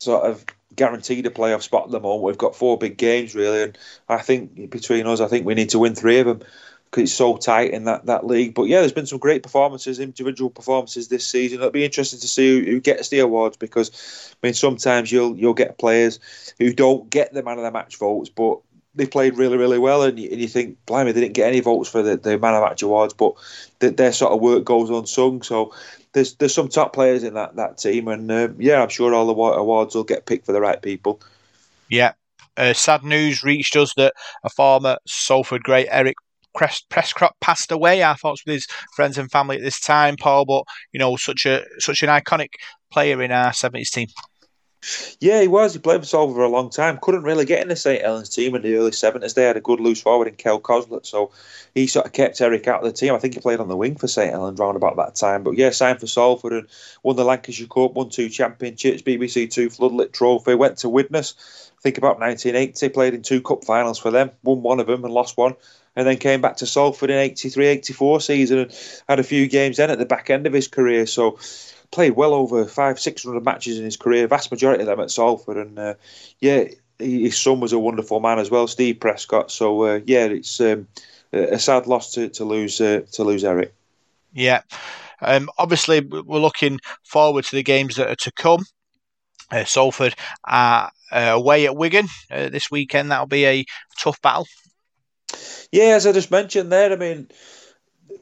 sort of guaranteed a playoff spot at the moment. We've got four big games really, and I think between us, I think we need to win three of them because it's so tight in that, that league. But yeah, there's been some great performances, individual performances this season. It'll be interesting to see who, who, gets the awards because I mean sometimes you'll you'll get players who don't get the man of the match votes, but they played really really well, and you, and you think, blimey, they didn't get any votes for the, the man of match awards, but the, their sort of work goes unsung. So there's there's some top players in that that team, and uh, yeah, I'm sure all the awards will get picked for the right people. Yeah. Uh, sad news reached us that a former Salford great Eric Prescott passed away. Our thoughts with his friends and family at this time, Paul. But you know, such a such an iconic player in our seventies team. Yeah, he was. He played for Salford for a long time. Couldn't really get in the St Helens team in the early seventies. They had a good loose forward in Kel Coslett, so he sort of kept Eric out of the team. I think he played on the wing for St Helens round about that time. But yeah, signed for Salford and won the Lancashire Cup, won two championships, BBC Two Floodlit Trophy. Went to Widnes. I think about 1980. Played in two cup finals for them. Won one of them and lost one and then came back to Salford in 83 84 season and had a few games then at the back end of his career. So played well over five, six hundred matches in his career, vast majority of them at Salford, and uh, yeah, his son was a wonderful man as well, Steve Prescott. So uh, yeah, it's um, a sad loss to, to lose uh, to lose Eric. Yeah, um, obviously we're looking forward to the games that are to come. Uh, Salford are uh, away at Wigan uh, this weekend. That'll be a tough battle. Yeah, as I just mentioned there, I mean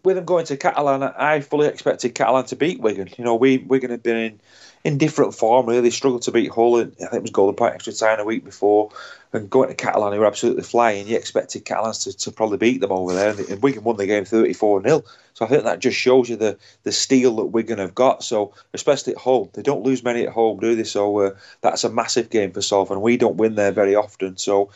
with them going to Catalan, I fully expected Catalan to beat Wigan. You know, we Wigan had been in, in different form. Really, they struggled to beat Hull. And I think it was Golden Point extra time a week before, and going to Catalan, who were absolutely flying. You expected Catalans to, to probably beat them over there, and, and Wigan won the game thirty four 0 So I think that just shows you the the steel that Wigan have got. So especially at home, they don't lose many at home, do they? So uh, that's a massive game for Salford, and we don't win there very often. So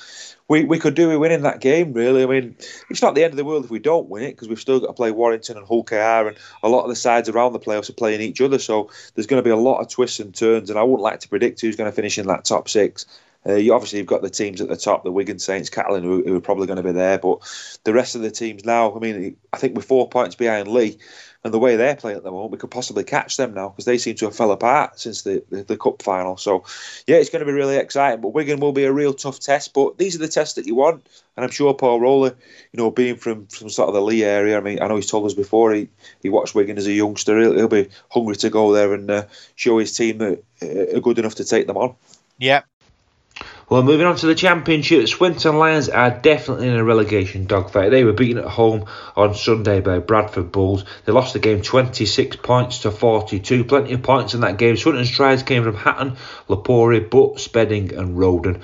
we, we could do with winning that game, really. I mean, it's not the end of the world if we don't win it because we've still got to play Warrington and Hull KR, and a lot of the sides around the playoffs are playing each other. So there's going to be a lot of twists and turns, and I wouldn't like to predict who's going to finish in that top six. Uh, you obviously you've got the teams at the top, the Wigan Saints, Catalan, who, who, are probably going to be there, but the rest of the teams now. I mean, I think we're four points behind Leigh, and the way they're playing at the moment, we could possibly catch them now because they seem to have fell apart since the, the, the, cup final. So, yeah, it's going to be really exciting. But Wigan will be a real tough test. But these are the tests that you want, and I'm sure Paul Rowley, you know, being from, from sort of the Leigh area, I mean, I know he's told us before he, he watched Wigan as a youngster. He'll, he'll be hungry to go there and uh, show his team that uh, are good enough to take them on. Yeah, well, moving on to the Championship, Swinton Lions are definitely in a relegation dogfight. They were beaten at home on Sunday by Bradford Bulls. They lost the game 26 points to 42. Plenty of points in that game. Swinton's tries came from Hatton, Lapori, Butt, Spedding, and Roden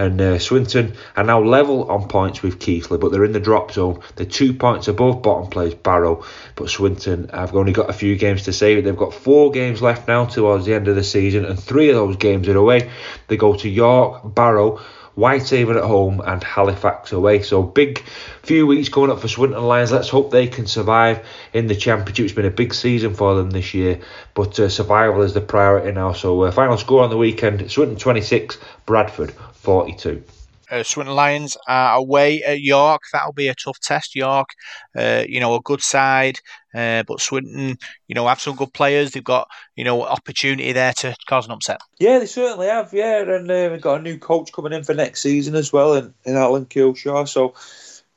and uh, Swinton are now level on points with Keighley, but they're in the drop zone. They're two points above bottom place Barrow, but Swinton have only got a few games to save. They've got four games left now towards the end of the season, and three of those games are away. They go to York, Barrow, Whitehaven at home and Halifax away. So big few weeks coming up for Swinton Lions. Let's hope they can survive in the championship. It's been a big season for them this year, but uh, survival is the priority now. So uh, final score on the weekend: Swinton 26, Bradford 42. Uh, Swinton Lions are away at York. That'll be a tough test. York, uh, you know, a good side, uh, but Swinton, you know, have some good players. They've got, you know, opportunity there to cause an upset. Yeah, they certainly have. Yeah, and uh, we've got a new coach coming in for next season as well, in, in Alan Kilshaw. So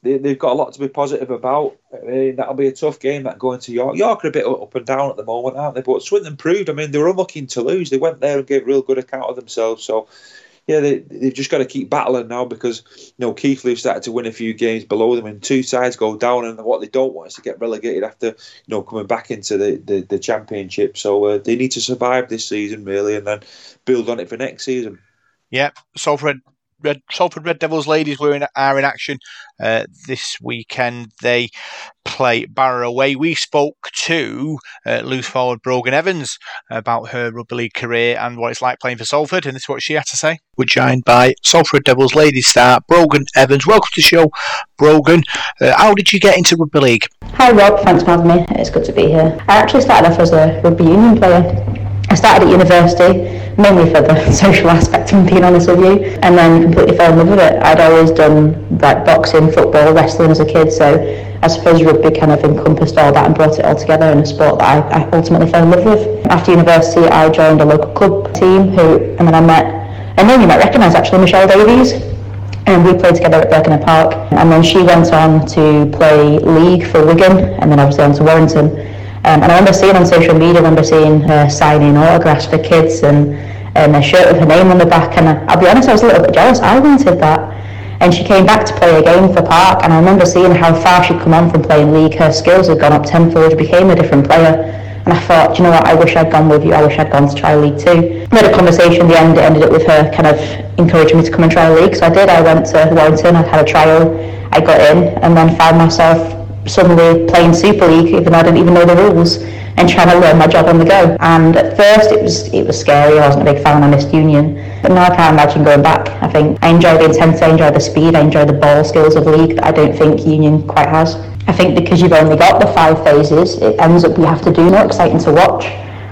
they, have got a lot to be positive about. Mean, that'll be a tough game that going to York. York are a bit up and down at the moment, aren't they? But Swinton proved. I mean, they were unlucky to lose. They went there and gave a real good account of themselves. So yeah, they, they've just got to keep battling now because you know Keighley started to win a few games below them, and two sides go down, and what they don't want is to get relegated after you know coming back into the the, the championship. So uh, they need to survive this season really, and then build on it for next season. Yeah, Salford Red Salford Red Devils ladies were in, are in action uh, this weekend. They play Barrow away. We spoke to uh, loose forward Brogan Evans about her rugby league career and what it's like playing for Salford, and this is what she had to say. We're joined by Salford Devils ladies star Brogan Evans. Welcome to the show, Brogan. Uh, how did you get into rugby league? Hi Rob, thanks for having me. It's good to be here. I actually started off as a rugby union player. I started at university mainly for the social aspect, I'm being honest with you, and then completely fell in love with it. I'd always done like boxing, football, wrestling as a kid, so I suppose rugby kind of encompassed all that and brought it all together in a sport that I, I ultimately fell in love with. After university, I joined a local club team who, and then I met a name you might recognise actually, Michelle Davies. And we played together at Birkenhead Park. And then she went on to play league for Wigan and then obviously on to Warrington. Um, and I remember seeing on social media, I remember seeing her signing autographs for kids and um, a shirt with her name on the back. And I, will be honest, I was a little bit jealous. I wanted that. And she came back to play a game for Park, and I remember seeing how far she'd come on from playing league. Her skills had gone up tenfold. She became a different player. And I thought, you know what, I wish I'd gone with you. I wish I'd gone to try League Two. We had a conversation in the end. It ended up with her kind of encouraging me to come and try League. So I did. I went to Warrington. I had a trial. I got in, and then found myself suddenly playing Super League, even though I didn't even know the rules, and trying to learn my job on the go. And at first, it was it was scary. I wasn't a big fan. I missed Union, but now I can't imagine going back. I think I enjoy the intensity, I enjoy the speed, I enjoy the ball skills of League that I don't think Union quite has. I think because you've only got the five phases, it ends up you have to do more exciting to watch.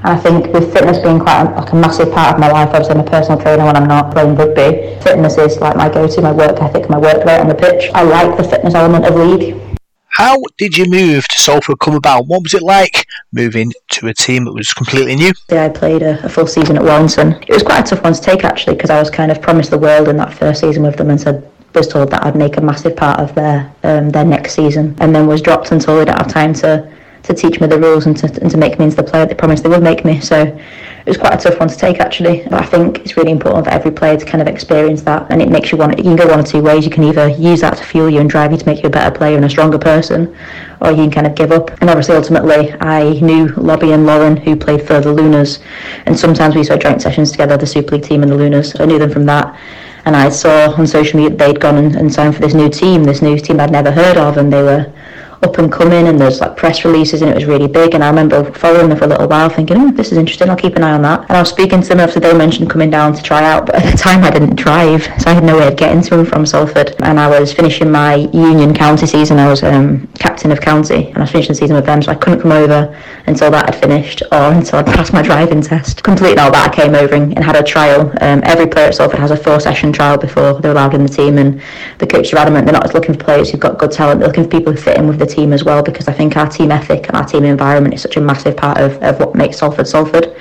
And I think with fitness being quite a, like a massive part of my life, obviously I'm a personal trainer when I'm not playing rugby. Fitness is like my go-to, my work ethic, my work rate on the pitch. I like the fitness element of league. How did you move to Salford come about? What was it like moving to a team that was completely new? Yeah, I played a, a full season at Warrington. It was quite a tough one to take actually because I was kind of promised the world in that first season with them and said was told that I'd make a massive part of their um, their next season and then was dropped until they didn't have time to to teach me the rules and to, and to make me into the player they promised they would make me. So it was quite a tough one to take actually. But I think it's really important for every player to kind of experience that, and it makes you want. You can go one or two ways. You can either use that to fuel you and drive you to make you a better player and a stronger person, or you can kind of give up. And obviously, ultimately, I knew Lobby and Lauren who played for the Lunas, and sometimes we used to have joint sessions together, the Super League team and the Lunas. So I knew them from that. And I saw on social media they'd gone and, and signed for this new team, this new team I'd never heard of, and they were up and coming and there's like press releases and it was really big. And I remember following them for a little while thinking oh this is interesting. I'll keep an eye on that. And I was speaking to them after they mentioned coming down to try out but at the time I didn't drive so I had no way of getting to them from Salford. And I was finishing my union county season. I was um, captain of county and I was finishing the season with them so I couldn't come over until that had finished or until I'd passed my driving test. Completing all that I came over and, had a trial. Um, every player at Salford has a four session trial before they're allowed in the team and the coaches are adamant they're not just looking for players who've got good talent they're looking for people who fit in with the team as well because I think our team ethic and our team environment is such a massive part of, of what makes Salford Salford.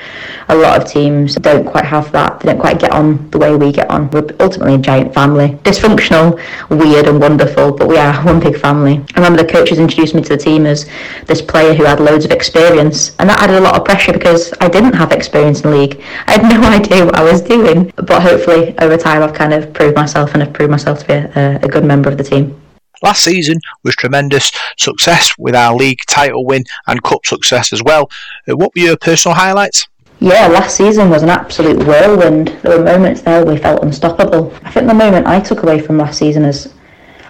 A lot of teams don't quite have that. They don't quite get on the way we get on. We're ultimately a giant family. Dysfunctional, weird and wonderful, but we are one big family. I remember the coaches introduced me to the team as this player who had loads of experience and that added a lot of pressure because I didn't have experience in the league. I had no idea what I was doing. But hopefully over time I've kind of proved myself and I've proved myself to be a, a good member of the team. Last season was tremendous success with our league title win and cup success as well. Uh, what were your personal highlights? Yeah, last season was an absolute whirlwind. There were moments there we felt unstoppable. I think the moment I took away from last season is,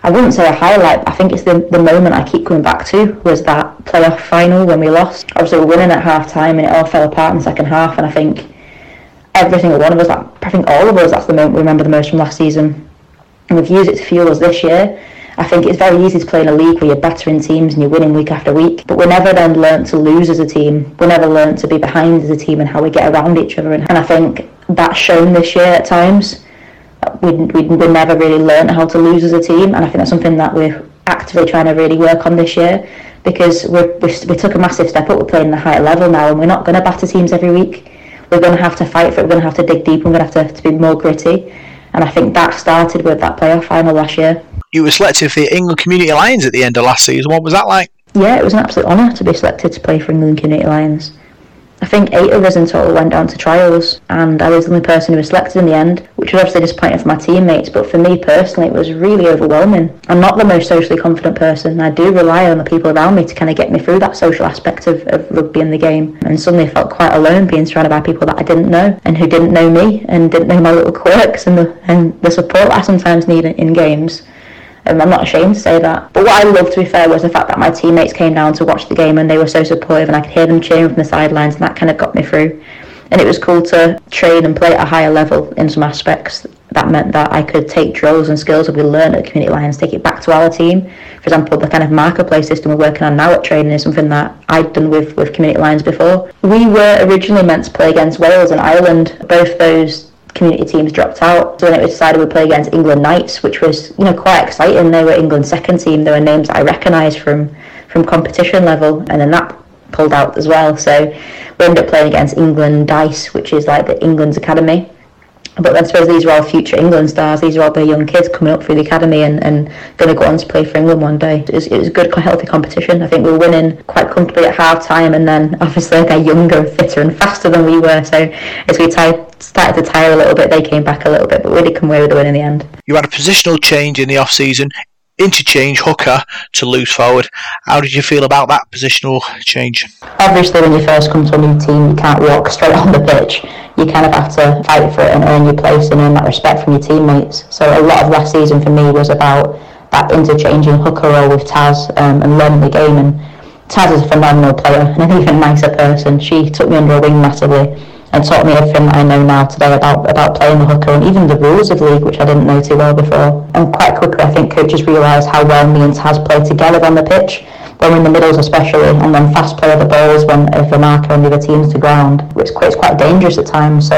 I wouldn't say a highlight, I think it's the, the moment I keep coming back to was that playoff final when we lost. Obviously, we were winning at half time and it all fell apart in the second half, and I think every single one of us, I think all of us, that's the moment we remember the most from last season. And we've used it to fuel us this year. I think it's very easy to play in a league where you're better in teams and you're winning week after week. But we never then learnt to lose as a team. We never learnt to be behind as a team and how we get around each other. And, I think that's shown this year at times. We, we, we never really learnt how to lose as a team. And I think that's something that we're actively trying to really work on this year because we we took a massive step up. We're playing the higher level now and we're not going to batter teams every week. We're going to have to fight for it. We're going to have to dig deep. We're going to have to, to be more gritty. And I think that started with that playoff final last year you were selected for the England Community Lions at the end of last season. What was that like? Yeah, it was an absolute honour to be selected to play for England Community Lions. I think eight of us in total went down to trials, and I was the only person who was selected in the end, which was obviously disappointing for my teammates. But for me personally, it was really overwhelming. I'm not the most socially confident person. I do rely on the people around me to kind of get me through that social aspect of, of rugby in the game. And suddenly I felt quite alone being surrounded by people that I didn't know and who didn't know me and didn't know my little quirks and the, and the support I sometimes need in games. Um, I'm not ashamed to say that. But what I loved, to be fair, was the fact that my teammates came down to watch the game and they were so supportive and I could hear them cheering from the sidelines and that kind of got me through. And it was cool to train and play at a higher level in some aspects. That meant that I could take drills and skills that we learned at Community Lions, take it back to our team. For example, the kind of marker play system we're working on now at training is something that I'd done with, with Community Lions before. We were originally meant to play against Wales and Ireland. Both those community teams dropped out. So then it was decided we'd play against England Knights, which was you know quite exciting. They were England's second team. There were names I recognised from from competition level, and then that pulled out as well. So we ended up playing against England Dice, which is like the England's academy but I suppose these are all future England stars. These are all the young kids coming up through the academy and, and going to go on to play for England one day. It was, it was a good, healthy competition. I think we were winning quite comfortably at half time, and then obviously they're younger, fitter, and faster than we were. So as we t- started to tire a little bit, they came back a little bit, but we did come away with the win in the end. You had a positional change in the off season. Interchange hooker to loose forward. How did you feel about that positional change? Obviously, when you first come to a new team, you can't walk straight on the pitch you kind of have to fight for it and earn your place and earn that respect from your teammates. So a lot of last season for me was about that interchanging hooker role with Taz um, and learning the game. And Taz is a phenomenal player and an even nicer person. She took me under her wing massively and taught me everything I know now today about, about playing the hooker and even the rules of league, which I didn't know too well before. And quite quickly, I think coaches realised how well me and Taz played together on the pitch when in the middles especially, and then fast play the balls when the marker and the other team's to ground, it's quite, quite dangerous at times. So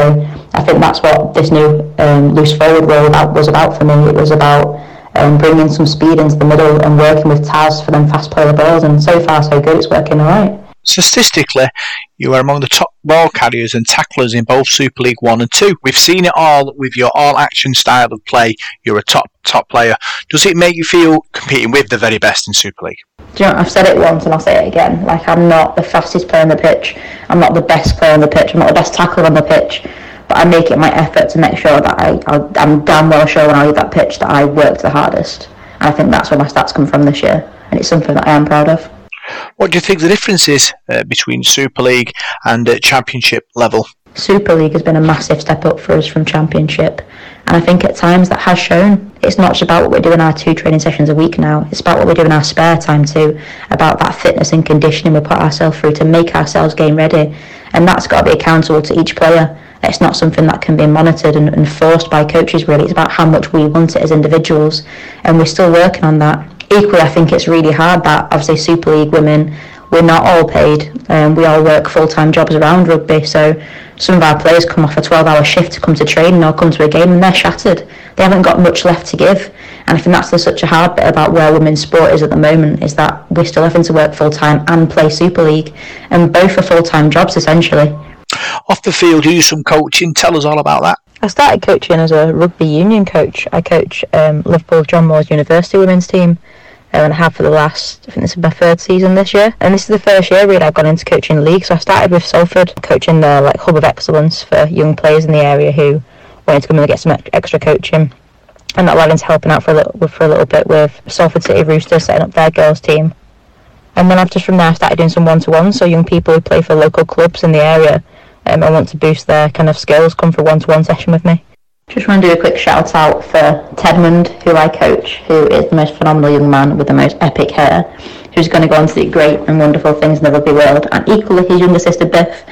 I think that's what this new um, loose forward role was about for me. It was about um, bringing some speed into the middle and working with Taz for them fast play the balls, and so far so good. It's working all right. Statistically, you are among the top ball carriers and tacklers in both Super League 1 and 2. We've seen it all with your all action style of play. You're a top, top player. Does it make you feel competing with the very best in Super League? Do you know, I've said it once and I'll say it again. Like, I'm not the fastest player on the pitch. I'm not the best player on the pitch. I'm not the best tackler on the pitch. But I make it my effort to make sure that I, I, am damn well sure when I leave that pitch that I worked the hardest. And I think that's where my stats come from this year. And it's something that I am proud of. What do you think the difference is uh, between Super League and uh, Championship level? Super League has been a massive step up for us from Championship, and I think at times that has shown. It's not just about what we're doing our two training sessions a week now, it's about what we do in our spare time too, about that fitness and conditioning we put ourselves through to make ourselves game ready, and that's got to be accountable to each player. It's not something that can be monitored and, and forced by coaches, really. It's about how much we want it as individuals, and we're still working on that equally, I think it's really hard that obviously Super League women, we're not all paid. Um, we all work full time jobs around rugby. So some of our players come off a 12 hour shift to come to training or come to a game and they're shattered. They haven't got much left to give. And I think that's the, such a hard bit about where women's sport is at the moment is that we're still having to work full time and play Super League. And both are full time jobs essentially. Off the field, you do some coaching. Tell us all about that. I started coaching as a rugby union coach. I coach um, Liverpool John Moores University women's team and I have for the last, I think this is my third season this year. And this is the first year really I've gone into coaching league. So I started with Salford, coaching the like hub of excellence for young players in the area who wanted to come and get some extra coaching. And that led into helping out for a little for a little bit with Salford City Roosters, setting up their girls team. And then after from there, I started doing some one-to-one, So young people who play for local clubs in the area um, and want to boost their kind of skills come for a one-to-one session with me. Just want to do a quick shout out for Tedmund, who I coach, who is the most phenomenal young man with the most epic hair, who's going to go on to do great and wonderful things in the rugby world. And equally, his younger sister Biff,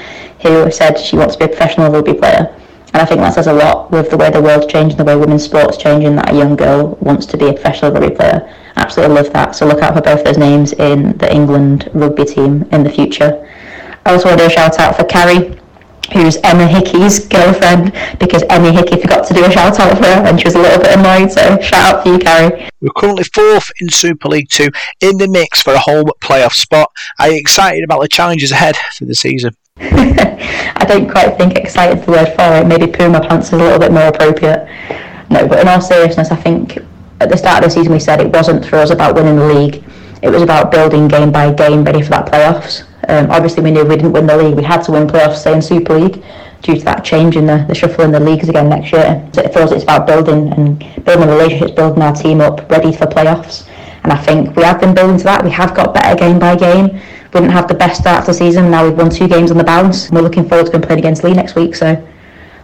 who said she wants to be a professional rugby player. And I think that says a lot with the way the world's changing, the way women's sports changing, that a young girl wants to be a professional rugby player. absolutely love that. So look out for both those names in the England rugby team in the future. I also want to do a shout out for Carrie, who's Emma Hickey's girlfriend, because Emma Hickey forgot to do a shout out for her and she was a little bit annoyed. So shout out for you, Carrie. We're currently fourth in Super League Two, in the mix for a home playoff spot. Are you excited about the challenges ahead for the season? I don't quite think excited is the word for it. Maybe poo my pants is a little bit more appropriate. No, but in all seriousness, I think at the start of the season we said it wasn't for us about winning the league. It was about building game by game, ready for that playoffs. Um, obviously, we knew we didn't win the league. We had to win playoffs, stay in Super League due to that change in the, the shuffle in the leagues again next year. So for us, it's about building and building relationships, building our team up, ready for playoffs. And I think we have been building to that. We have got better game by game. We didn't have the best start to the season. Now we've won two games on the bounce. We're looking forward to playing against Leigh next week. So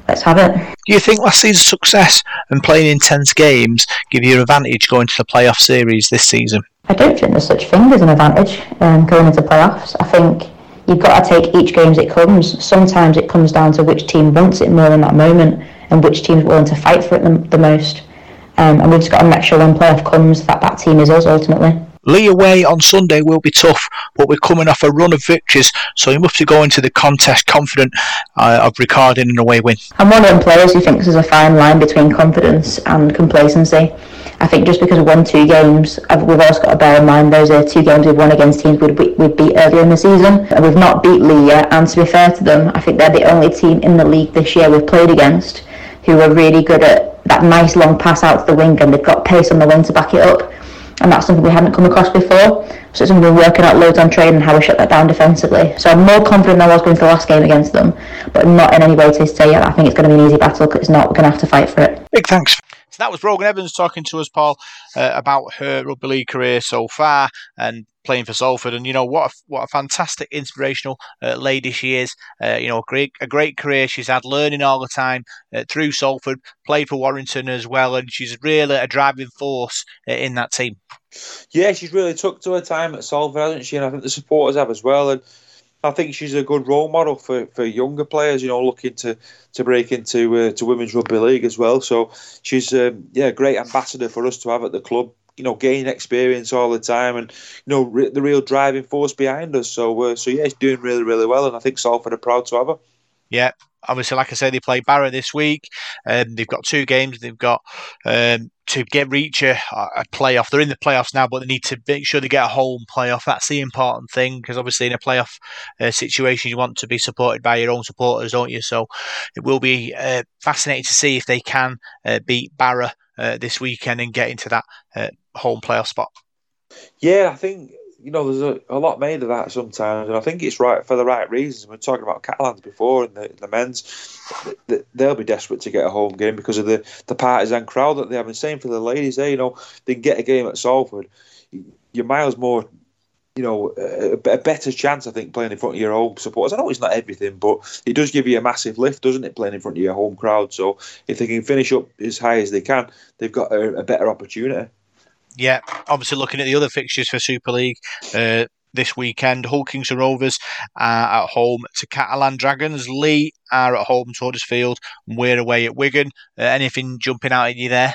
let's have it. Do you think last season's success and playing intense games give you an advantage going to the playoff series this season? I don't think there's such thing as an advantage um, going into playoffs. I think you've got to take each game as it comes. Sometimes it comes down to which team wants it more in that moment and which team's willing to fight for it the, the most. Um, and we've just got to make sure when playoff comes that that team is us ultimately. Leigh away on Sunday will be tough, but we're coming off a run of victories, so you must be going to the contest confident uh, of recording an away win. I'm one of them players who thinks there's a fine line between confidence and complacency. I think just because we won two games, we've also got to bear in mind those are two games we've won against teams we'd, we'd beat earlier in the season. We've not beat Leigh yet, and to be fair to them, I think they're the only team in the league this year we've played against who are really good at that nice long pass out to the wing and they've got pace on the wing to back it up and that's something we hadn't come across before. So it's something we're working out loads on training and how we shut that down defensively. So I'm more confident than I was going to the last game against them, but not in any way to say yeah, I think it's going to be an easy battle because it's not. We're going to have to fight for it. Big thanks. So that was Brogan Evans talking to us, Paul, uh, about her rugby league career so far and playing for Salford. And you know what? A, what a fantastic, inspirational uh, lady she is. Uh, you know, a great, a great career. She's had learning all the time uh, through Salford. Played for Warrington as well, and she's really a driving force uh, in that team. Yeah, she's really took to her time at Salford, hasn't she? And I think the supporters have as well. And I think she's a good role model for, for younger players, you know, looking to, to break into uh, to women's rugby league as well. So she's um, yeah, a great ambassador for us to have at the club. You know, gaining experience all the time, and you know re- the real driving force behind us. So, uh, so yeah, she's doing really, really well, and I think Salford are proud to have her. Yeah, obviously, like I said, they play Barrow this week. Um, they've got two games. They've got um, to get reach a, a, playoff. They're in the playoffs now, but they need to make sure they get a home playoff. That's the important thing because obviously in a playoff uh, situation, you want to be supported by your own supporters, don't you? So it will be uh, fascinating to see if they can uh, beat Barrow uh, this weekend and get into that uh, home playoff spot. Yeah, I think you know, there's a, a, lot made of that sometimes, and I think it's right for the right reasons. We are talking about Catalans before and the, the men's, they'll be desperate to get a home game because of the, the partisan crowd that they have. And same for the ladies, there, you know, they get a game at Salford. You're miles more, you know, a, better chance, I think, playing in front of your home supporters. I know it's not everything, but it does give you a massive lift, doesn't it, playing in front of your home crowd? So if they can finish up as high as they can, they've got a, a better opportunity yeah, obviously looking at the other fixtures for Super League uh, this weekend, Hull Kingston Rovers are at home to Catalan Dragons. Leigh are at home to Huddersfield, and we're away at Wigan. Uh, anything jumping out at you there?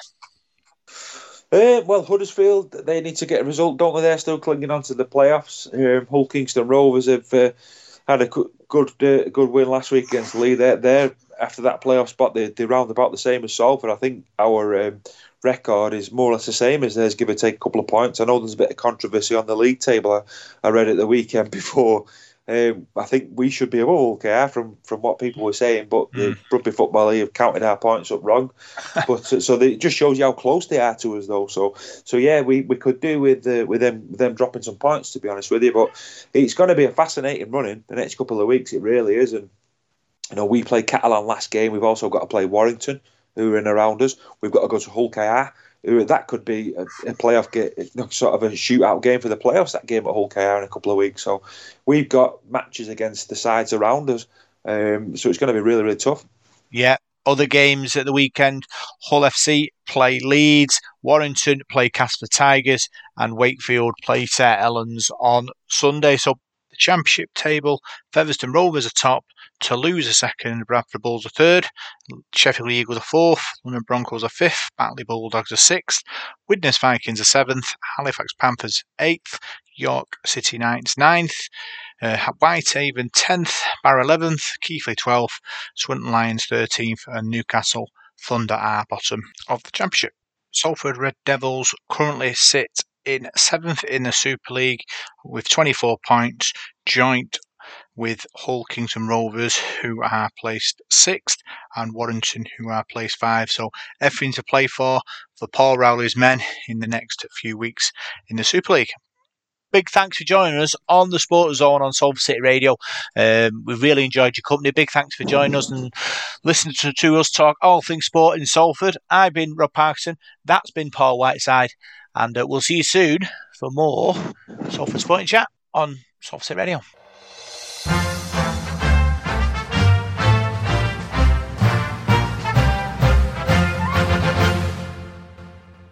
Uh, well, Huddersfield, they need to get a result, don't they? They're still clinging on to the playoffs. Um, Hull Kingston Rovers have uh, had a good uh, good win last week against Leigh. They're, they're after that playoff spot, they, they round about the same as Salford. I think our um, record is more or less the same as theirs, give or take a couple of points. I know there's a bit of controversy on the league table. I, I read it the weekend before. Um, I think we should be above okay from from what people were saying, but mm. the Rugby Football League have counted our points up wrong. but uh, so they, it just shows you how close they are to us, though. So so yeah, we, we could do with uh, with them with them dropping some points, to be honest with you. But it's going to be a fascinating running the next couple of weeks. It really is, and you know we played Catalan last game. We've also got to play Warrington who are in around us. We've got to go to Hull KR. That could be a, a playoff game, sort of a shootout game for the playoffs. That game at Hull KR in a couple of weeks. So we've got matches against the sides around us. Um, so it's going to be really, really tough. Yeah. Other games at the weekend: Hull FC play Leeds, Warrington play Castleford Tigers, and Wakefield play St Helens on Sunday. So the championship table: Featherstone Rovers are top, Toulouse a second, Bradford Bulls a third, Sheffield Eagles a fourth, London Broncos a fifth, Batley Bulldogs a sixth, Widnes Vikings a seventh, Halifax Panthers eighth, York City Knights ninth, uh, Whitehaven tenth, Barrow eleventh, Keighley twelfth, Swinton Lions thirteenth, and Newcastle Thunder are bottom of the championship. Salford Red Devils currently sit in seventh in the Super League with 24 points, joint with Hull Kingston Rovers, who are placed sixth, and Warrington, who are placed five. So everything to play for for Paul Rowley's men in the next few weeks in the Super League. Big thanks for joining us on the Sport Zone on Salford City Radio. Um, we've really enjoyed your company. Big thanks for joining us and listening to, to us talk all things sport in Salford. I've been Rob Parkinson. That's been Paul Whiteside. And uh, we'll see you soon for more Salford Sporting Chat on Salford City Radio.